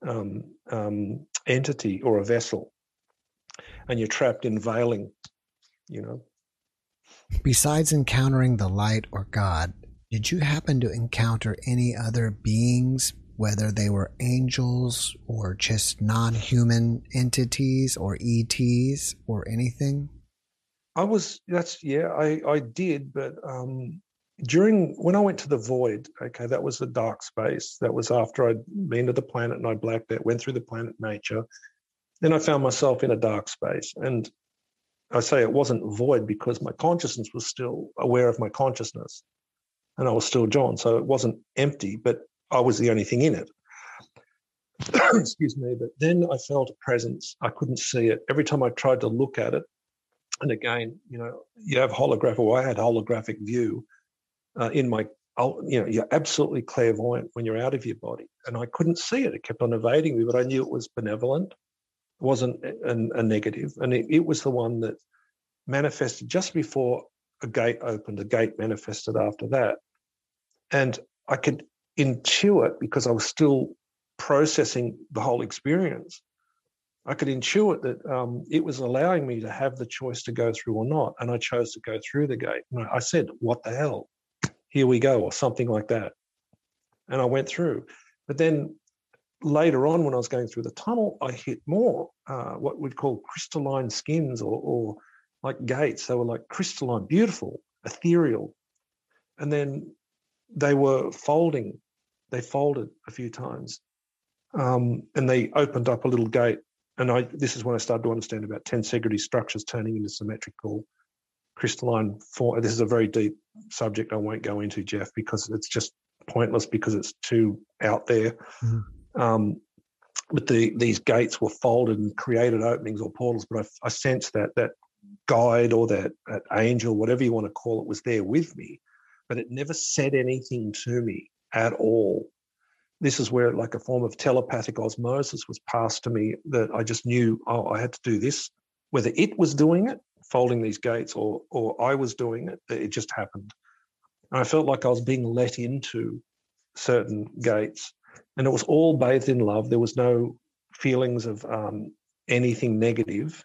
um, um, entity or a vessel. And you're trapped in veiling, you know. Besides encountering the light or God, did you happen to encounter any other beings, whether they were angels or just non human entities or ETs or anything? I was, that's, yeah, I, I did, but um, during, when I went to the void, okay, that was the dark space. That was after I'd been to the planet and I blacked out, went through the planet nature. Then I found myself in a dark space. And I say it wasn't void because my consciousness was still aware of my consciousness and I was still John. So it wasn't empty, but I was the only thing in it. Excuse me. But then I felt a presence. I couldn't see it. Every time I tried to look at it, and again, you know, you have holographic, or I had holographic view uh, in my, you know, you're absolutely clairvoyant when you're out of your body. And I couldn't see it. It kept on evading me, but I knew it was benevolent. It wasn't a, a. And it, it was the one that manifested just before a gate opened. A gate manifested after that. And I could intuit because I was still processing the whole experience. I could intuit that um, it was allowing me to have the choice to go through or not, and I chose to go through the gate. And I said, "What the hell? Here we go," or something like that, and I went through. But then later on, when I was going through the tunnel, I hit more uh, what we'd call crystalline skins, or, or like gates. They were like crystalline, beautiful, ethereal, and then they were folding. They folded a few times, um, and they opened up a little gate. And I, this is when I started to understand about tensegrity structures turning into symmetrical crystalline form. This is a very deep subject I won't go into, Jeff, because it's just pointless because it's too out there. Mm-hmm. Um, but the, these gates were folded and created openings or portals. But I, I sensed that that guide or that, that angel, whatever you want to call it, was there with me but it never said anything to me at all. This is where, like, a form of telepathic osmosis was passed to me that I just knew, oh, I had to do this. Whether it was doing it, folding these gates, or or I was doing it, it just happened. And I felt like I was being let into certain gates, and it was all bathed in love. There was no feelings of um, anything negative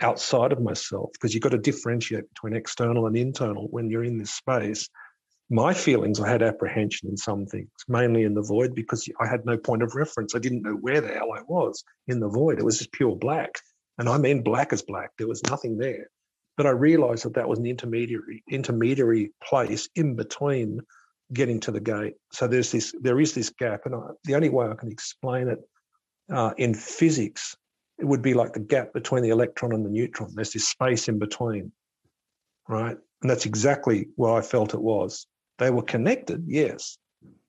outside of myself because you've got to differentiate between external and internal when you're in this space my feelings, I had apprehension in some things, mainly in the void, because I had no point of reference. I didn't know where the hell I was in the void. It was just pure black. And I mean black as black. There was nothing there. But I realized that that was an intermediary intermediary place in between getting to the gate. So there's this there is this gap, and I, the only way I can explain it uh, in physics, it would be like the gap between the electron and the neutron. There's this space in between, right? And that's exactly what I felt it was. They were connected, yes.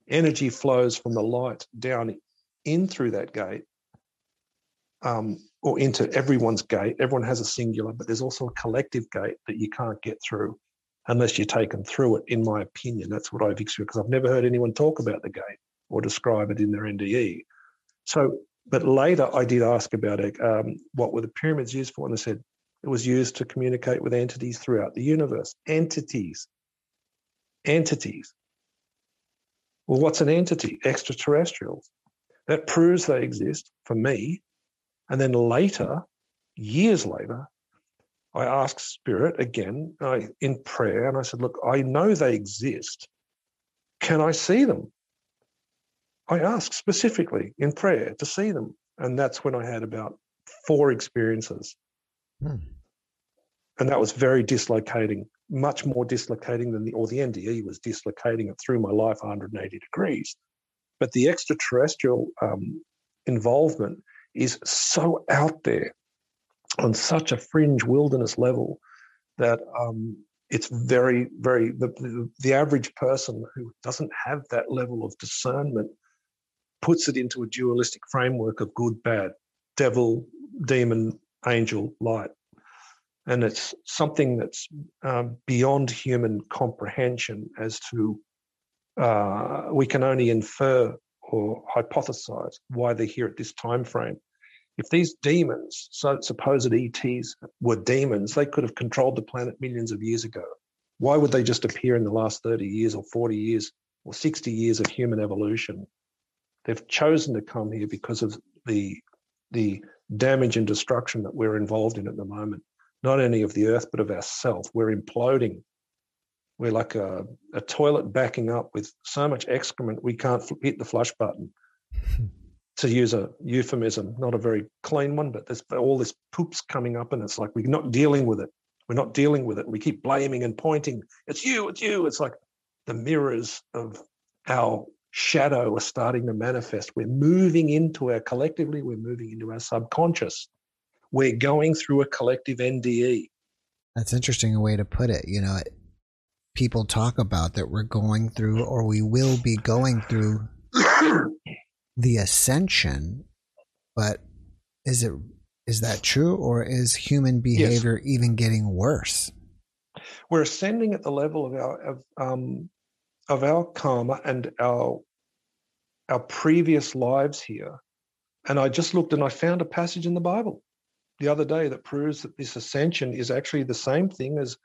Energy flows from the light down in through that gate, um, or into everyone's gate. Everyone has a singular, but there's also a collective gate that you can't get through unless you're taken through it, in my opinion. That's what I've experienced because I've never heard anyone talk about the gate or describe it in their NDE. So, but later I did ask about it, um, what were the pyramids used for? And they said it was used to communicate with entities throughout the universe. Entities. Entities. Well, what's an entity? Extraterrestrials. That proves they exist for me. And then later, years later, I asked Spirit again I, in prayer, and I said, Look, I know they exist. Can I see them? I asked specifically in prayer to see them. And that's when I had about four experiences. Hmm. And that was very dislocating, much more dislocating than the, or the NDE was dislocating it through my life 180 degrees. But the extraterrestrial um, involvement is so out there on such a fringe wilderness level that um, it's very, very, the, the, the average person who doesn't have that level of discernment puts it into a dualistic framework of good, bad, devil, demon, angel, light. And it's something that's um, beyond human comprehension as to uh, we can only infer or hypothesize why they're here at this time frame. If these demons, so supposed ETs, were demons, they could have controlled the planet millions of years ago. Why would they just appear in the last 30 years or 40 years or 60 years of human evolution? They've chosen to come here because of the the damage and destruction that we're involved in at the moment, not only of the earth but of ourselves. We're imploding. We're like a, a toilet backing up with so much excrement we can't hit the flush button. to use a euphemism, not a very clean one, but there's all this poops coming up, and it's like we're not dealing with it. We're not dealing with it. We keep blaming and pointing. It's you. It's you. It's like the mirrors of our shadow are starting to manifest. We're moving into our collectively, we're moving into our subconscious. We're going through a collective NDE. That's interesting a way to put it. You know, people talk about that we're going through or we will be going through the ascension, but is it is that true or is human behavior yes. even getting worse? We're ascending at the level of our of, um, of our karma and our our previous lives here. And I just looked and I found a passage in the Bible the other day that proves that this ascension is actually the same thing as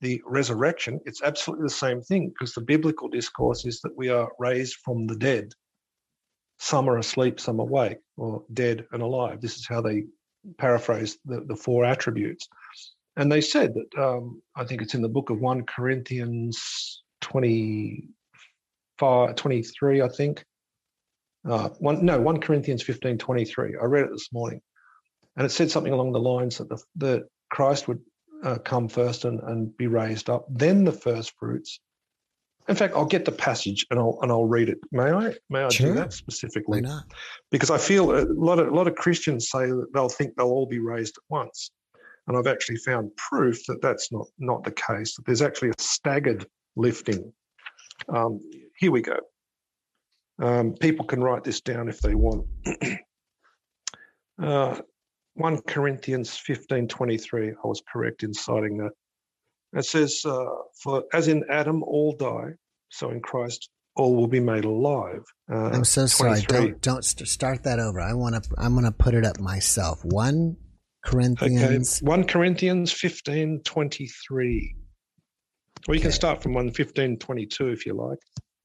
the resurrection. It's absolutely the same thing because the biblical discourse is that we are raised from the dead. Some are asleep, some awake, or dead and alive. This is how they paraphrase the, the four attributes. And they said that, um, I think it's in the book of 1 Corinthians 25, 23, I think. Uh, one, no, 1 Corinthians 15, 23. I read it this morning. And it said something along the lines that the, the Christ would uh, come first and, and be raised up, then the first fruits. In fact, I'll get the passage and I'll and I'll read it. May I? May I sure. do that specifically? Why not? Because I feel a lot of a lot of Christians say that they'll think they'll all be raised at once, and I've actually found proof that that's not not the case. That there's actually a staggered lifting. Um, here we go. Um, people can write this down if they want. uh, 1 Corinthians 15 23, I was correct in citing that. It says, uh, For as in Adam all die, so in Christ all will be made alive. Uh, I'm so sorry. Don't don't start that over. I want to. I'm going to put it up myself. One Corinthians. Okay. One Corinthians 15 23. Or you okay. can start from 1 15 22 if you like.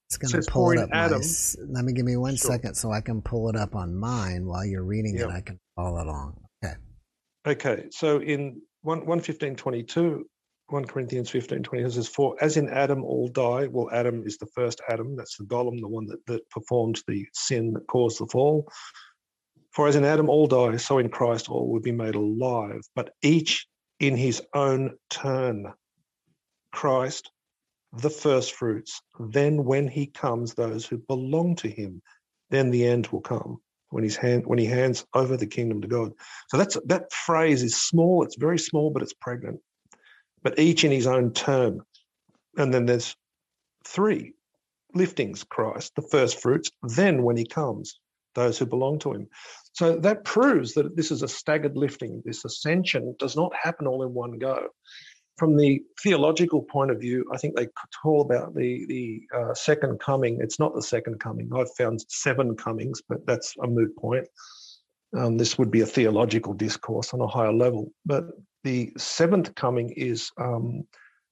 It's going to pull it up. Adam. My, let me give me one sure. second so I can pull it up on mine while you're reading yep. it. I can follow along. Okay. So in 1, 1 15 22, 1 Corinthians 15 20 says, For as in Adam all die, well, Adam is the first Adam, that's the golem, the one that, that performed the sin that caused the fall. For as in Adam all die, so in Christ all will be made alive, but each in his own turn. Christ the first fruits. Then, when he comes, those who belong to him, then the end will come when he's hand, when he hands over the kingdom to God. So that's that phrase is small. It's very small, but it's pregnant. But each in his own term, and then there's three liftings. Christ, the first fruits. Then, when he comes, those who belong to him. So that proves that this is a staggered lifting. This ascension does not happen all in one go. From the theological point of view, I think they call about the the uh, second coming. It's not the second coming. I've found seven comings, but that's a moot point. Um, this would be a theological discourse on a higher level. But the seventh coming is um,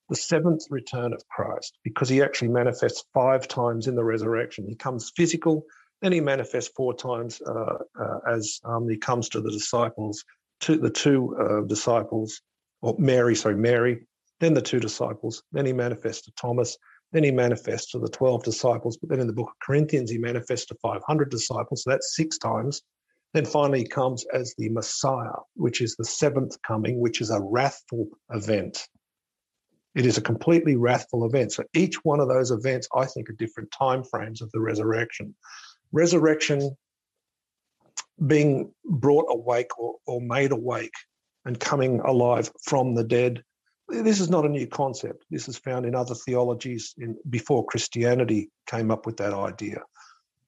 the seventh return of Christ because he actually manifests five times in the resurrection. He comes physical, then he manifests four times uh, uh, as um, he comes to the disciples, to the two uh, disciples, or Mary, sorry, Mary, then the two disciples, then he manifests to Thomas, then he manifests to the 12 disciples, but then in the book of Corinthians, he manifests to 500 disciples. So that's six times. Then finally he comes as the Messiah, which is the seventh coming, which is a wrathful event. It is a completely wrathful event. So each one of those events, I think, are different time frames of the resurrection. Resurrection being brought awake or, or made awake and coming alive from the dead. This is not a new concept. This is found in other theologies in, before Christianity came up with that idea.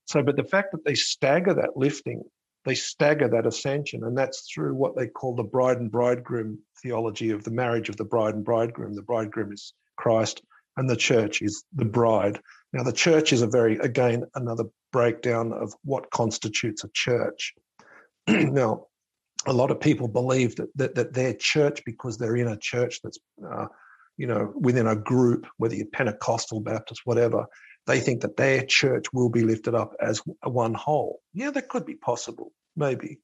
So, but the fact that they stagger that lifting they stagger that ascension, and that's through what they call the bride and bridegroom theology of the marriage of the bride and bridegroom. The bridegroom is Christ, and the church is the bride. Now, the church is a very, again, another breakdown of what constitutes a church. now, a lot of people believe that, that, that their church, because they're in a church that's, uh, you know, within a group, whether you're Pentecostal, Baptist, whatever, they think that their church will be lifted up as one whole. Yeah, that could be possible, maybe,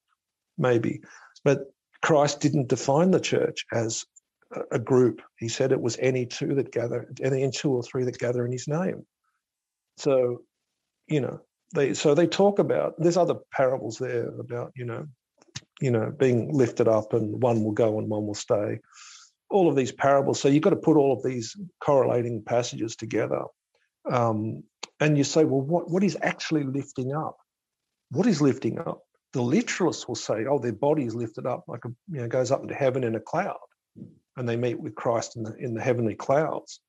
maybe. But Christ didn't define the church as a group. He said it was any two that gather, any two or three that gather in his name. So, you know, they so they talk about there's other parables there about, you know, you know, being lifted up and one will go and one will stay. All of these parables. So you've got to put all of these correlating passages together um, and you say, well, what, what is actually lifting up? What is lifting up? The literalists will say, oh, their body is lifted up, like a, you know, goes up into heaven in a cloud, and they meet with Christ in the in the heavenly clouds.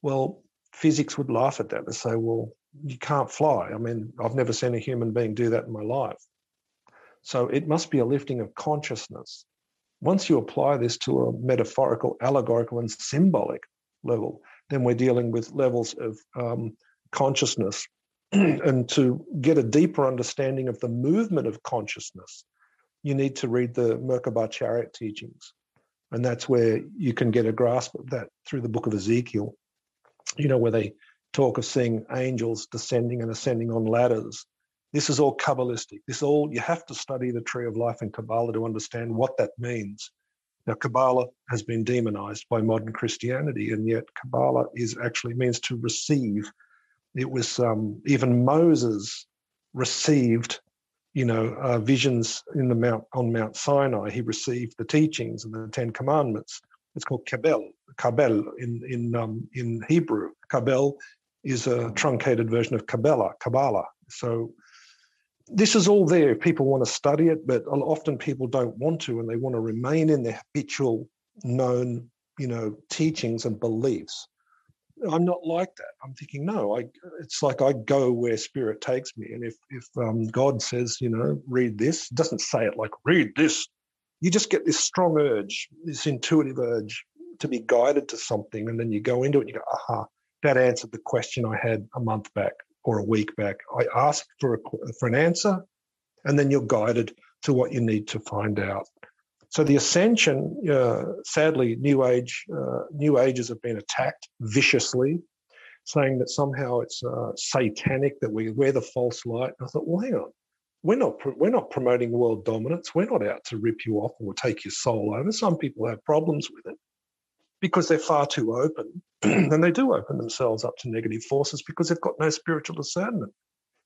Well, physics would laugh at that and say, well, you can't fly. I mean, I've never seen a human being do that in my life. So it must be a lifting of consciousness. Once you apply this to a metaphorical, allegorical, and symbolic level, then we're dealing with levels of um, consciousness. and to get a deeper understanding of the movement of consciousness, you need to read the Merkabah chariot teachings. And that's where you can get a grasp of that through the book of Ezekiel, you know, where they talk of seeing angels descending and ascending on ladders. This is all Kabbalistic. This all, you have to study the tree of life in Kabbalah to understand what that means. Now, Kabbalah has been demonized by modern Christianity, and yet Kabbalah is actually means to receive. It was um, even Moses received, you know, uh, visions in the mount on Mount Sinai. He received the teachings and the Ten Commandments. It's called Kabel, Kabel in in um, in Hebrew. Kabel is a truncated version of Kabbalah, Kabbalah. So this is all there. People want to study it, but often people don't want to, and they want to remain in their habitual, known, you know, teachings and beliefs. I'm not like that. I'm thinking, no, I. It's like I go where spirit takes me, and if if um, God says, you know, read this, doesn't say it like read this. You just get this strong urge, this intuitive urge to be guided to something, and then you go into it. and You go, aha, that answered the question I had a month back or a week back. I ask for, a, for an answer, and then you're guided to what you need to find out. So the ascension, uh, sadly, New Age, uh, New Ages have been attacked viciously, saying that somehow it's uh, satanic that we wear the false light. And I thought, well, hang on, we're not we're not promoting world dominance. We're not out to rip you off or take your soul over. Some people have problems with it because they're far too open and they do open themselves up to negative forces because they've got no spiritual discernment.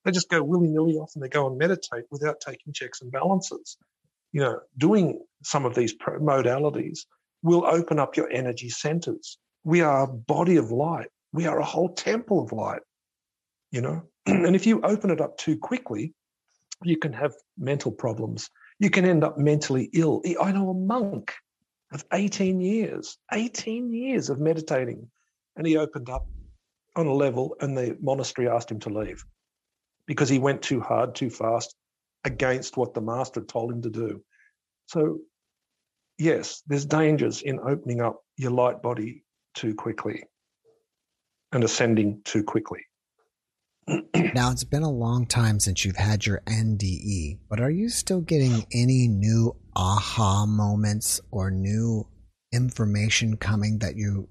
They just go willy nilly off and they go and meditate without taking checks and balances. You know, doing some of these modalities will open up your energy centers. We are a body of light. We are a whole temple of light, you know. and if you open it up too quickly, you can have mental problems. You can end up mentally ill. I know a monk of 18 years, 18 years of meditating. And he opened up on a level, and the monastery asked him to leave because he went too hard, too fast. against what the master told him to do. So, yes, there's dangers in opening up your light body too quickly and ascending too quickly. Now, it's been a long time since you've had your NDE, but are you still getting any new aha moments or new information coming that you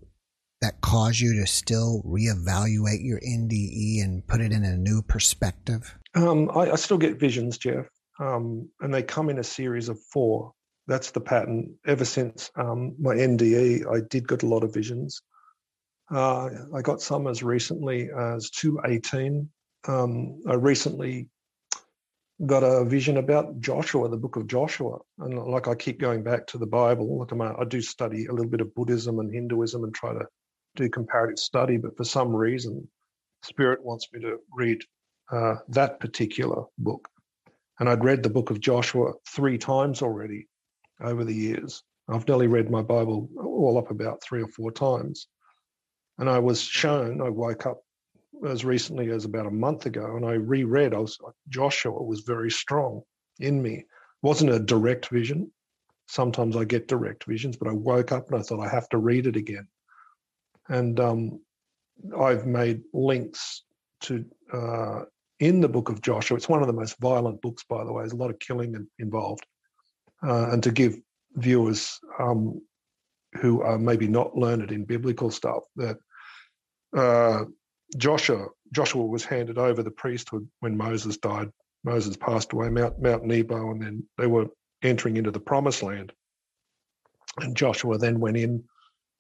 that cause you to still reevaluate your NDE and put it in a new perspective? Um, I, I, still get visions, Jeff, um, and they come in a series of four. That's the pattern. Ever since um, my NDE, I did get a lot of visions. Uh, I got some as recently as 218. Um, I recently got a vision about Joshua, the book of Joshua. And like I keep going back to the Bible, like I do study a little bit of Buddhism and Hinduism and try to do comparative study, but for some reason, Spirit wants me to read uh, that particular book. And I'd read the book of Joshua three times already over the years. I've nearly read my Bible all up about three or four times. And I was shown, I woke up as recently as about a month ago and I reread, I was Joshua was very strong in me. It wasn't a direct vision. Sometimes I get direct visions, but I woke up and I thought I have to read it again. And um, I've made links to uh, in the book of Joshua. It's one of the most violent books, by the way. There's a lot of killing involved. Uh, and to give viewers um, who are maybe not learned in biblical stuff that uh, Joshua Joshua was handed over the priesthood when Moses died. Moses passed away, Mount Mount Nebo, and then they were entering into the promised land. And Joshua then went in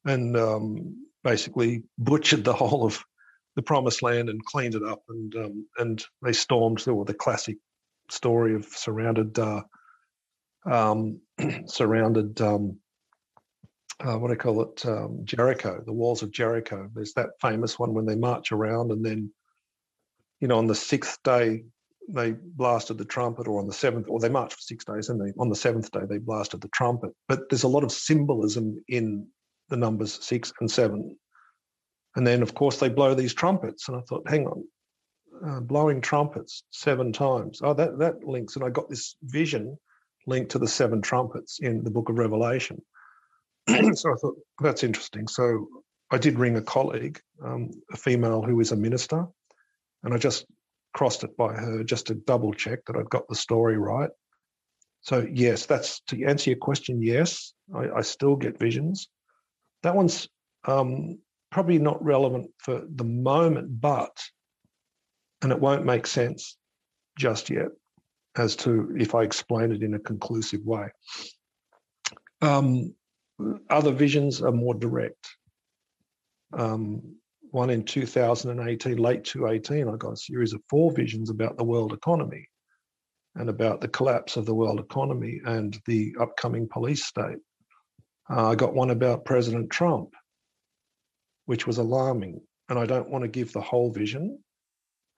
and um, basically butchered the whole of the promised land and cleaned it up. And um, and they stormed. There were the classic story of surrounded uh, um, surrounded um, uh, what do I call it? Um, Jericho, the walls of Jericho. There's that famous one when they march around, and then, you know, on the sixth day they blasted the trumpet, or on the seventh, or they marched for six days, and they on the seventh day they blasted the trumpet. But there's a lot of symbolism in the numbers six and seven, and then of course they blow these trumpets, and I thought, hang on, uh, blowing trumpets seven times. Oh, that that links, and I got this vision linked to the seven trumpets in the book of Revelation. so I thought that's interesting. So I did ring a colleague, um, a female who is a minister, and I just crossed it by her just to double check that I'd got the story right. So yes, that's to answer your question. Yes, I, I still get visions. That one's um, probably not relevant for the moment, but and it won't make sense just yet as to if I explain it in a conclusive way. Um, other visions are more direct. Um, one in 2018, late 2018, I got a series of four visions about the world economy and about the collapse of the world economy and the upcoming police state. Uh, I got one about President Trump, which was alarming. And I don't want to give the whole vision.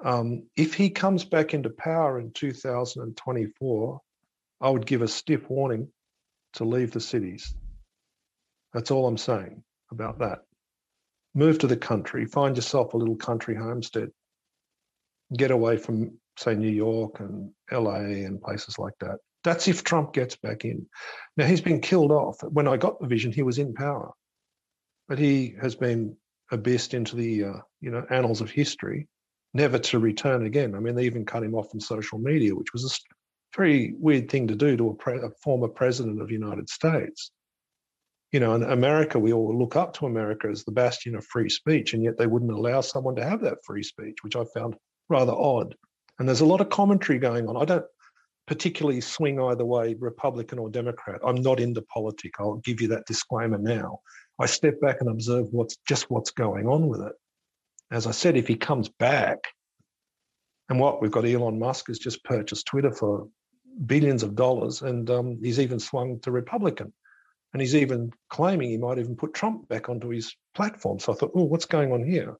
Um, if he comes back into power in 2024, I would give a stiff warning to leave the cities. That's all I'm saying about that. Move to the country, find yourself a little country homestead. Get away from, say, New York and LA and places like that. That's if Trump gets back in. Now, he's been killed off. When I got the vision, he was in power, but he has been abyssed into the uh, you know annals of history, never to return again. I mean, they even cut him off from social media, which was a very weird thing to do to a, pre- a former president of the United States you know, in America, we all look up to America as the bastion of free speech, and yet they wouldn't allow someone to have that free speech, which I found rather odd. And there's a lot of commentary going on. I don't particularly swing either way, Republican or Democrat. I'm not into politics. I'll give you that disclaimer now. I step back and observe what's just what's going on with it. As I said, if he comes back, and what we've got Elon Musk has just purchased Twitter for billions of dollars, and um, he's even swung to Republican. And he's even claiming he might even put Trump back onto his platform. So I thought, oh, what's going on here?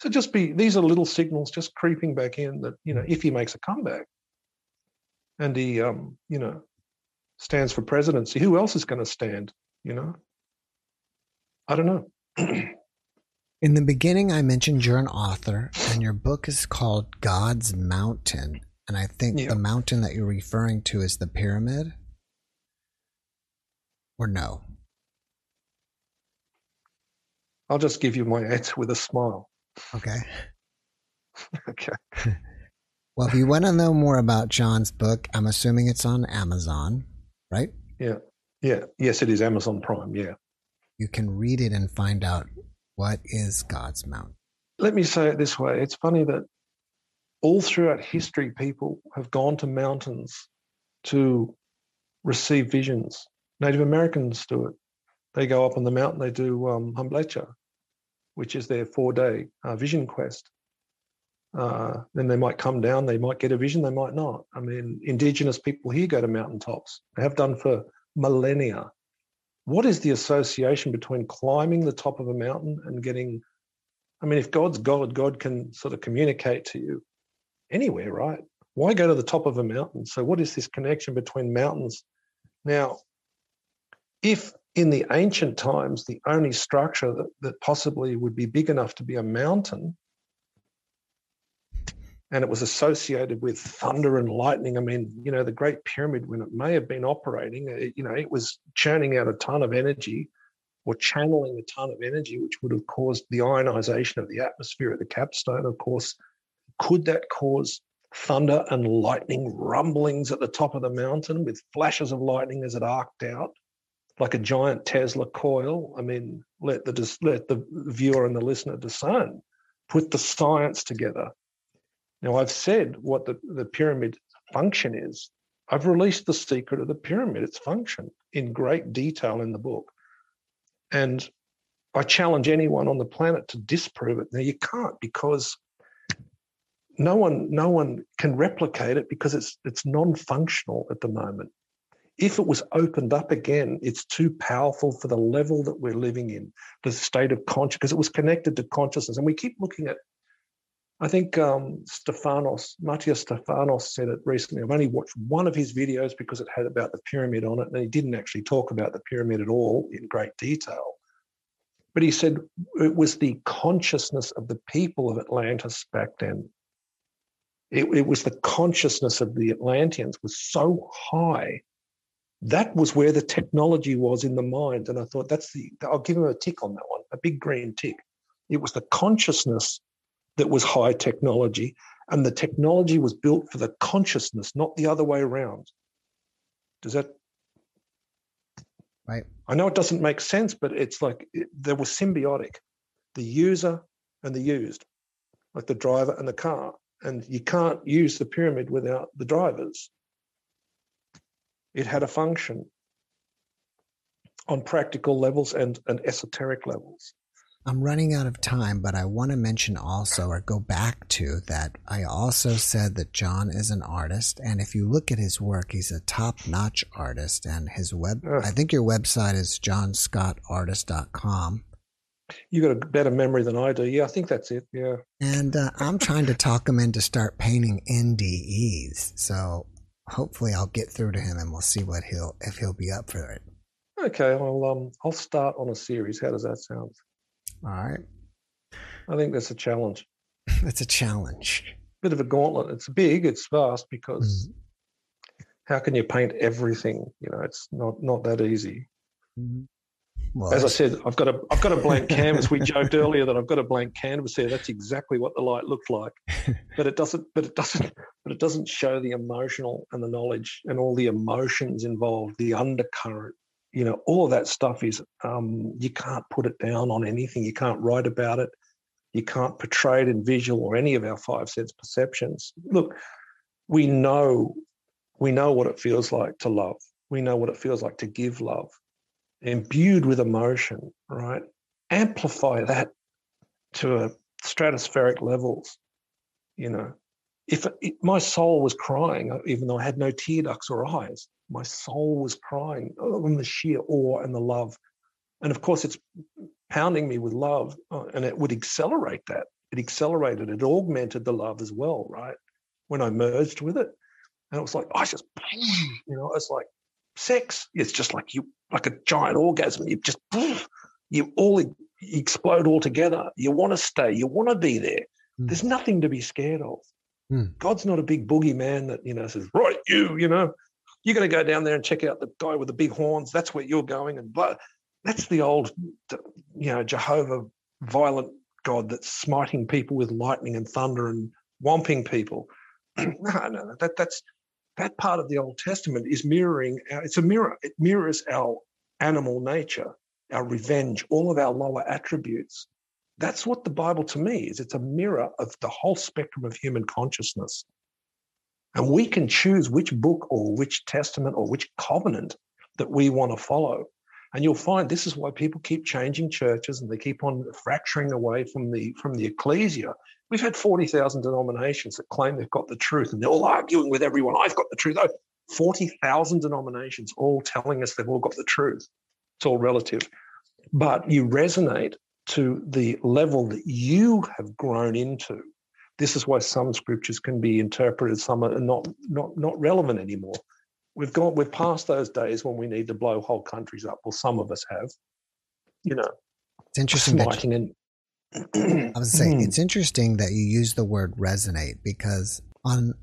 So just be these are little signals just creeping back in that, you know, if he makes a comeback and he um, you know, stands for presidency, who else is going to stand? You know? I don't know. In the beginning, I mentioned you're an author, and your book is called God's Mountain. And I think Yeah. the mountain that you're referring to is the pyramid. Or no? I'll just give you my answer with a smile. Okay. Okay. Well, if you want to know more about John's book, I'm assuming it's on Amazon, right? Yeah. Yeah. Yes, it is Amazon Prime. Yeah. You can read it and find out what is God's mountain. Let me say it this way it's funny that all throughout history, people have gone to mountains to receive visions. Native Americans do it. They go up on the mountain, they do um, Humblecha, which is their four day uh, vision quest. Uh, then they might come down, they might get a vision, they might not. I mean, indigenous people here go to mountaintops, they have done for millennia. What is the association between climbing the top of a mountain and getting? I mean, if God's God, God can sort of communicate to you anywhere, right? Why go to the top of a mountain? So, what is this connection between mountains? Now, if in the ancient times the only structure that, that possibly would be big enough to be a mountain and it was associated with thunder and lightning. I mean, you know, the Great Pyramid, when it may have been operating, it, you know, it was churning out a ton of energy or channeling a ton of energy, which would have caused the ionization of the atmosphere at the capstone. Of course, could that cause thunder and lightning rumblings at the top of the mountain with flashes of lightning as it arced out? Like a giant Tesla coil. I mean, let the let the viewer and the listener discern. Put the science together now, I've said what the, the pyramid function is. I've released the secret of the pyramid, its function, in great detail in the book. And I challenge anyone on the planet to disprove it. Now, you can't because no one, no one can replicate it because it's it's non-functional at the moment. If it was opened up again, it's too powerful for the level that we're living in, the state of conscious, because it was connected to consciousness. And we keep looking at I think um, Stefanos, Matthias Stefanos said it recently. I've only watched one of his videos because it had about the pyramid on it, and he didn't actually talk about the pyramid at all in great detail. But he said it was the consciousness of the people of Atlantis back then. It, it was the consciousness of the Atlanteans was so high. That was where the technology was in the mind. And I thought that's the, I'll give him a tick on that one, a big green tick. It was the consciousness that was high technology, and the technology was built for the consciousness, not the other way around. Does that? Right. I know it doesn't make sense, but it's like it, they were symbiotic the user and the used, like the driver and the car. And you can't use the pyramid without the drivers. It had a function on practical levels and, and esoteric levels. I'm running out of time, but I want to mention also or go back to that I also said that John is an artist. And if you look at his work, he's a top notch artist. And his web, Ugh. I think your website is johnscottartist.com. You got a better memory than I do. Yeah, I think that's it. Yeah. And uh, I'm trying to talk him into start painting NDEs. So hopefully I'll get through to him and we'll see what he'll, if he'll be up for it. Okay, well, um, I'll start on a series. How does that sound? All right. I think that's a challenge. It's a challenge. Bit of a gauntlet. It's big. It's vast because how can you paint everything? You know, it's not not that easy. Well, As I said, I've got a I've got a blank canvas. We joked earlier that I've got a blank canvas here. That's exactly what the light looked like, but it doesn't. But it doesn't. But it doesn't show the emotional and the knowledge and all the emotions involved, the undercurrent. You know, all of that stuff is um, you can't put it down on anything. You can't write about it. You can't portray it in visual or any of our five sense perceptions. Look, we know we know what it feels like to love. We know what it feels like to give love imbued with emotion, right? Amplify that to a stratospheric levels. You know, if my soul was crying, even though I had no tear ducts or eyes, my soul was crying on the sheer awe and the love. And of course, it's pounding me with love, uh, and it would accelerate that. It accelerated, it augmented the love as well, right? When I merged with it. And it was like, I just, you know, it's like sex. It's just like you, like a giant orgasm. You just, you all explode all together. You want to stay. You want to be there. Mm. There's nothing to be scared of. Hmm. God's not a big boogeyman that, you know, says, right, you, you know, you're going to go down there and check out the guy with the big horns. That's where you're going. And but That's the old, you know, Jehovah violent God that's smiting people with lightning and thunder and whomping people. no, no, that, that's that part of the Old Testament is mirroring. Our, it's a mirror. It mirrors our animal nature, our revenge, all of our lower attributes. That's what the Bible to me is. It's a mirror of the whole spectrum of human consciousness. And we can choose which book or which testament or which covenant that we want to follow. And you'll find this is why people keep changing churches and they keep on fracturing away from the from the ecclesia. We've had 40,000 denominations that claim they've got the truth and they're all arguing with everyone, I've got the truth. Oh, 40,000 denominations all telling us they've all got the truth. It's all relative. But you resonate to the level that you have grown into. This is why some scriptures can be interpreted, some are not not not relevant anymore. We've gone we've passed those days when we need to blow whole countries up. Well, some of us have. You know. It's interesting that you, and, I was saying mm. it's interesting that you use the word resonate because on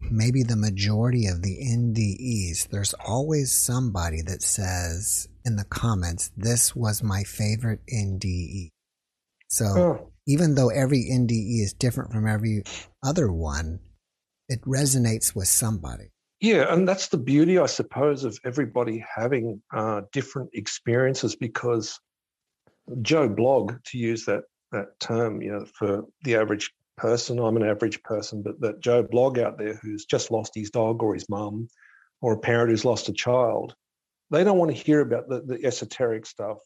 maybe the majority of the NDEs, there's always somebody that says in the comments, this was my favorite NDE. So oh. even though every NDE is different from every other one, it resonates with somebody. Yeah, and that's the beauty, I suppose, of everybody having uh, different experiences because Joe Blog, to use that that term, you know, for the average person. I'm an average person, but that Joe Blog out there who's just lost his dog or his mum, or a parent who's lost a child, they don't want to hear about the, the esoteric stuff.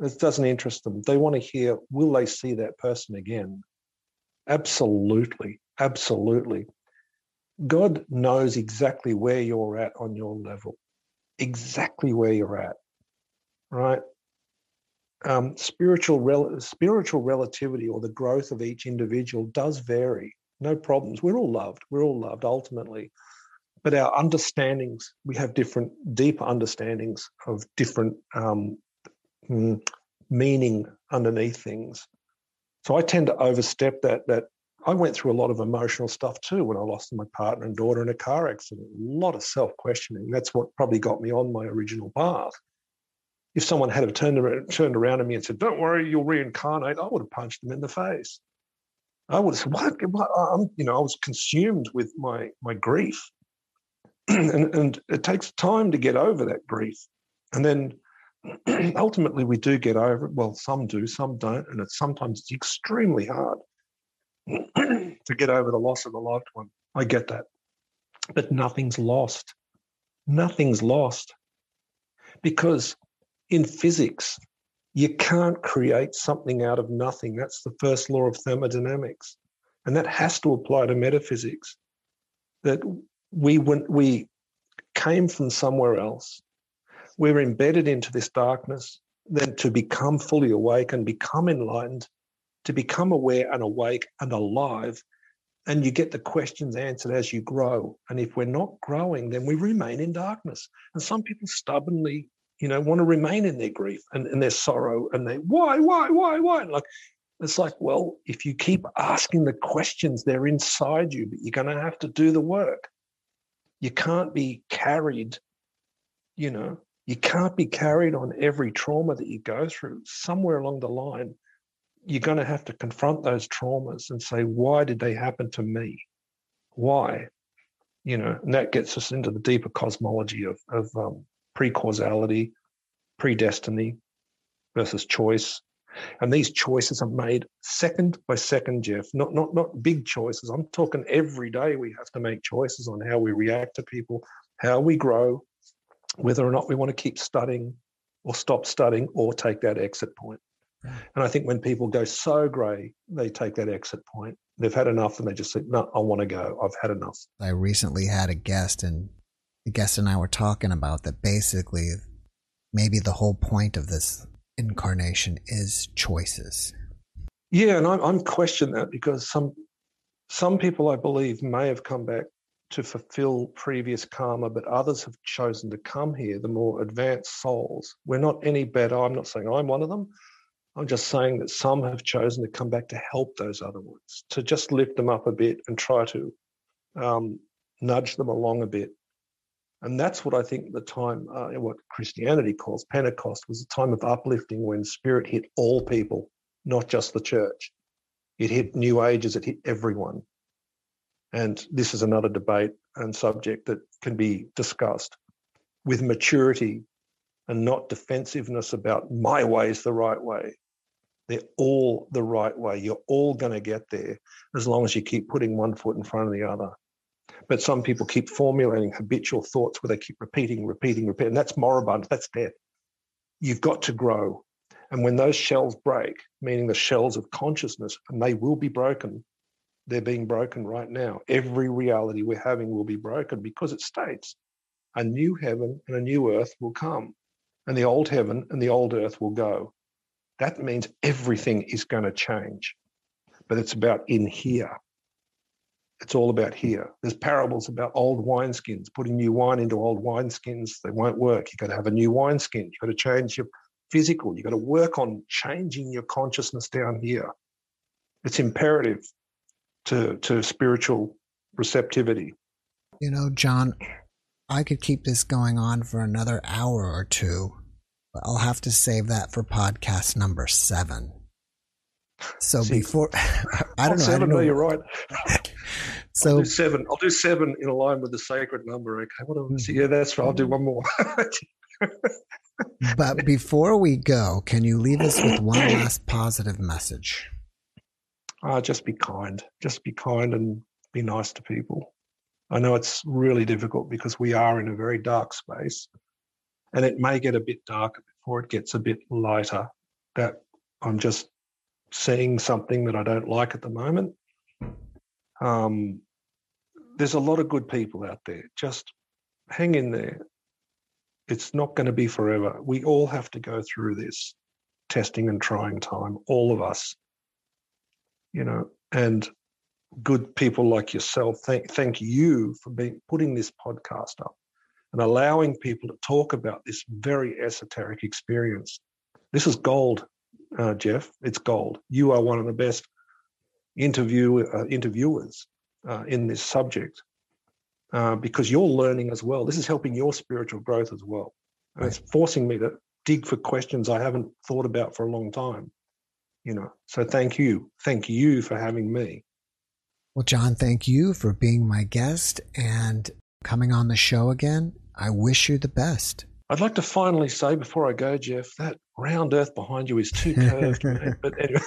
It doesn't interest them. They want to hear, will they see that person again? Absolutely, absolutely. God knows exactly where you're at on your level, exactly where you're at, right? um, spiritual rel- spiritual relativity or the growth of each individual does vary. No problems. We're all loved. We're all loved ultimately, but our understandings we have different, deeper understandings of different um, mm, meaning underneath things. So I tend to overstep that. That I went through a lot of emotional stuff too when I lost my partner and daughter in a car accident. A lot of self questioning. That's what probably got me on my original path if someone had have turned around, turned around to me and said, "Don't worry, you'll reincarnate," I would have punched them in the face. I would have said, "What? what? I'm, you know, I was consumed with my my grief, and, and it takes time to get over that grief, and then ultimately we do get over it. Well, some do, some don't, and it's sometimes it's extremely hard to get over the loss of a loved one. I get that, but nothing's lost. Nothing's lost because in physics, you can't create something out of nothing. That's the first law of thermodynamics. And that has to apply to metaphysics. That we went, we came from somewhere else. We're embedded into this darkness, then to become fully awake and become enlightened, to become aware and awake and alive. And you get the questions answered as you grow. And if we're not growing, then we remain in darkness. And some people stubbornly you know, want to remain in their grief and, and their sorrow and they, why, why, why, why? Like, it's like, well, if you keep asking the questions, they're inside you, but you're going to have to do the work. You can't be carried, you know, you can't be carried on every trauma that you go through. Somewhere along the line, you're going to have to confront those traumas and say, why did they happen to me? Why? You know, and that gets us into the deeper cosmology of, of um, pre-causality, predestiny versus choice. And these choices are made second by second, Jeff. Not not not big choices. I'm talking every day we have to make choices on how we react to people, how we grow, whether or not we want to keep studying or stop studying or take that exit point. And I think when people go so grey, they take that exit point. They've had enough and they just say, No, I want to go. I've had enough. I recently had a guest and the guest and I were talking about that basically maybe the whole point of this incarnation is choices. Yeah, and I'm, I'm questioning that because some some people I believe may have come back to fulfill previous karma, but others have chosen to come here, the more advanced souls. We're not any better. I'm not saying I'm one of them. I'm just saying that some have chosen to come back to help those other ones, to just lift them up a bit and try to um, nudge them along a bit. And that's what I think the time, uh, what Christianity calls Pentecost, was a time of uplifting when spirit hit all people, not just the church. It hit new ages, it hit everyone. And this is another debate and subject that can be discussed with maturity and not defensiveness about my way is the right way. They're all the right way. You're all going to get there as long as you keep putting one foot in front of the other. But some people keep formulating habitual thoughts where they keep repeating, repeating, repeating. And That's moribund. That's death. You've got to grow. And when those shells break, meaning the shells of consciousness, and they will be broken, they're being broken right now. Every reality we're having will be broken because it states a new heaven and a new earth will come, and the old heaven and the old earth will go. That means everything is going to change. But it's about in here. It's all about here. There's parables about old wineskins, putting new wine into old wineskins. They won't work. You've got to have a new wineskin. You've got to change your physical. You've got to work on changing your consciousness down here. It's imperative to, to spiritual receptivity. You know, John, I could keep this going on for another hour or two, but I'll have to save that for podcast number seven. So See, before I don't know, seven, I don't know. No, you're right. so I'll do seven. I'll do seven in line with the sacred number. Okay, what do I see? Yeah, that's right. I'll do one more. but before we go, can you leave us with one last positive message? Uh, just be kind. Just be kind and be nice to people. I know it's really difficult because we are in a very dark space and it may get a bit darker before it gets a bit lighter. That I'm just seeing something that I don't like at the moment. Um, there's a lot of good people out there. Just hang in there. It's not going to be forever. We all have to go through this testing and trying time, all of us you know, and good people like yourself. Thank, thank you for being putting this podcast up and allowing people to talk about this very esoteric experience. This is gold, uh, Jeff. It's gold. You are one of the best interview uh, interviewers uh, in this subject uh, because you're learning as well. This is helping your spiritual growth as well, and right. it's forcing me to dig for questions I haven't thought about for a long time you know so thank you thank you for having me well john thank you for being my guest and coming on the show again i wish you the best i'd like to finally say before i go jeff that round earth behind you is too curved but anyway.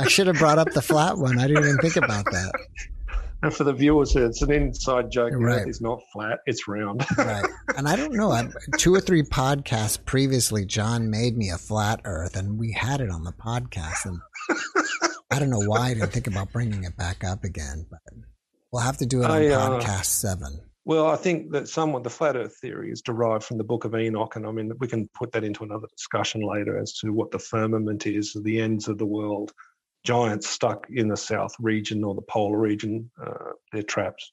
i should have brought up the flat one i didn't even think about that and for the viewers, it's an inside joke. Right. It's not flat; it's round. right. And I don't know. I, two or three podcasts previously, John made me a flat Earth, and we had it on the podcast. And I don't know why I didn't think about bringing it back up again, but we'll have to do it on I, uh, podcast seven. Well, I think that somewhat the flat Earth theory is derived from the Book of Enoch, and I mean we can put that into another discussion later as to what the firmament is, the ends of the world giants stuck in the south region or the polar region. Uh, they're trapped.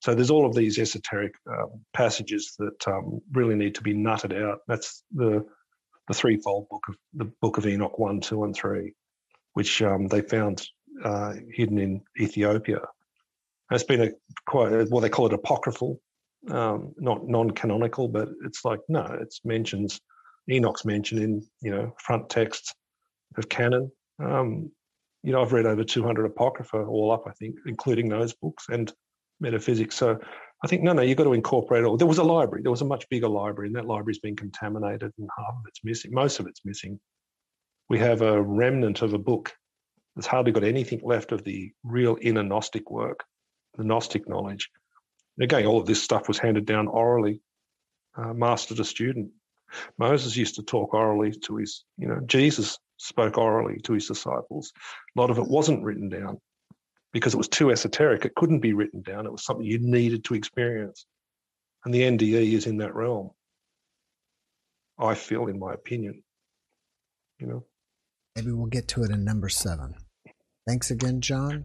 So there's all of these esoteric um, passages that um, really need to be nutted out. That's the the threefold book of the Book of Enoch one, two, and three, which um, they found uh, hidden in Ethiopia. And it's been a quite well they call it apocryphal, um, not non-canonical, but it's like no, it's mentions Enoch's mentioned in you know front texts of canon. Um, you know, I've read over 200 Apocrypha all up, I think, including those books and metaphysics. So I think, no, no, you've got to incorporate all. There was a library, there was a much bigger library, and that library's been contaminated and half of it's missing. Most of it's missing. We have a remnant of a book that's hardly got anything left of the real inner Gnostic work, the Gnostic knowledge. And again, all of this stuff was handed down orally, uh, master to student. Moses used to talk orally to his, you know, Jesus spoke orally to his disciples. A lot of it wasn't written down because it was too esoteric. It couldn't be written down. It was something you needed to experience. And the NDE is in that realm. I feel, in my opinion. You know. Maybe we'll get to it in number seven. Thanks again, John.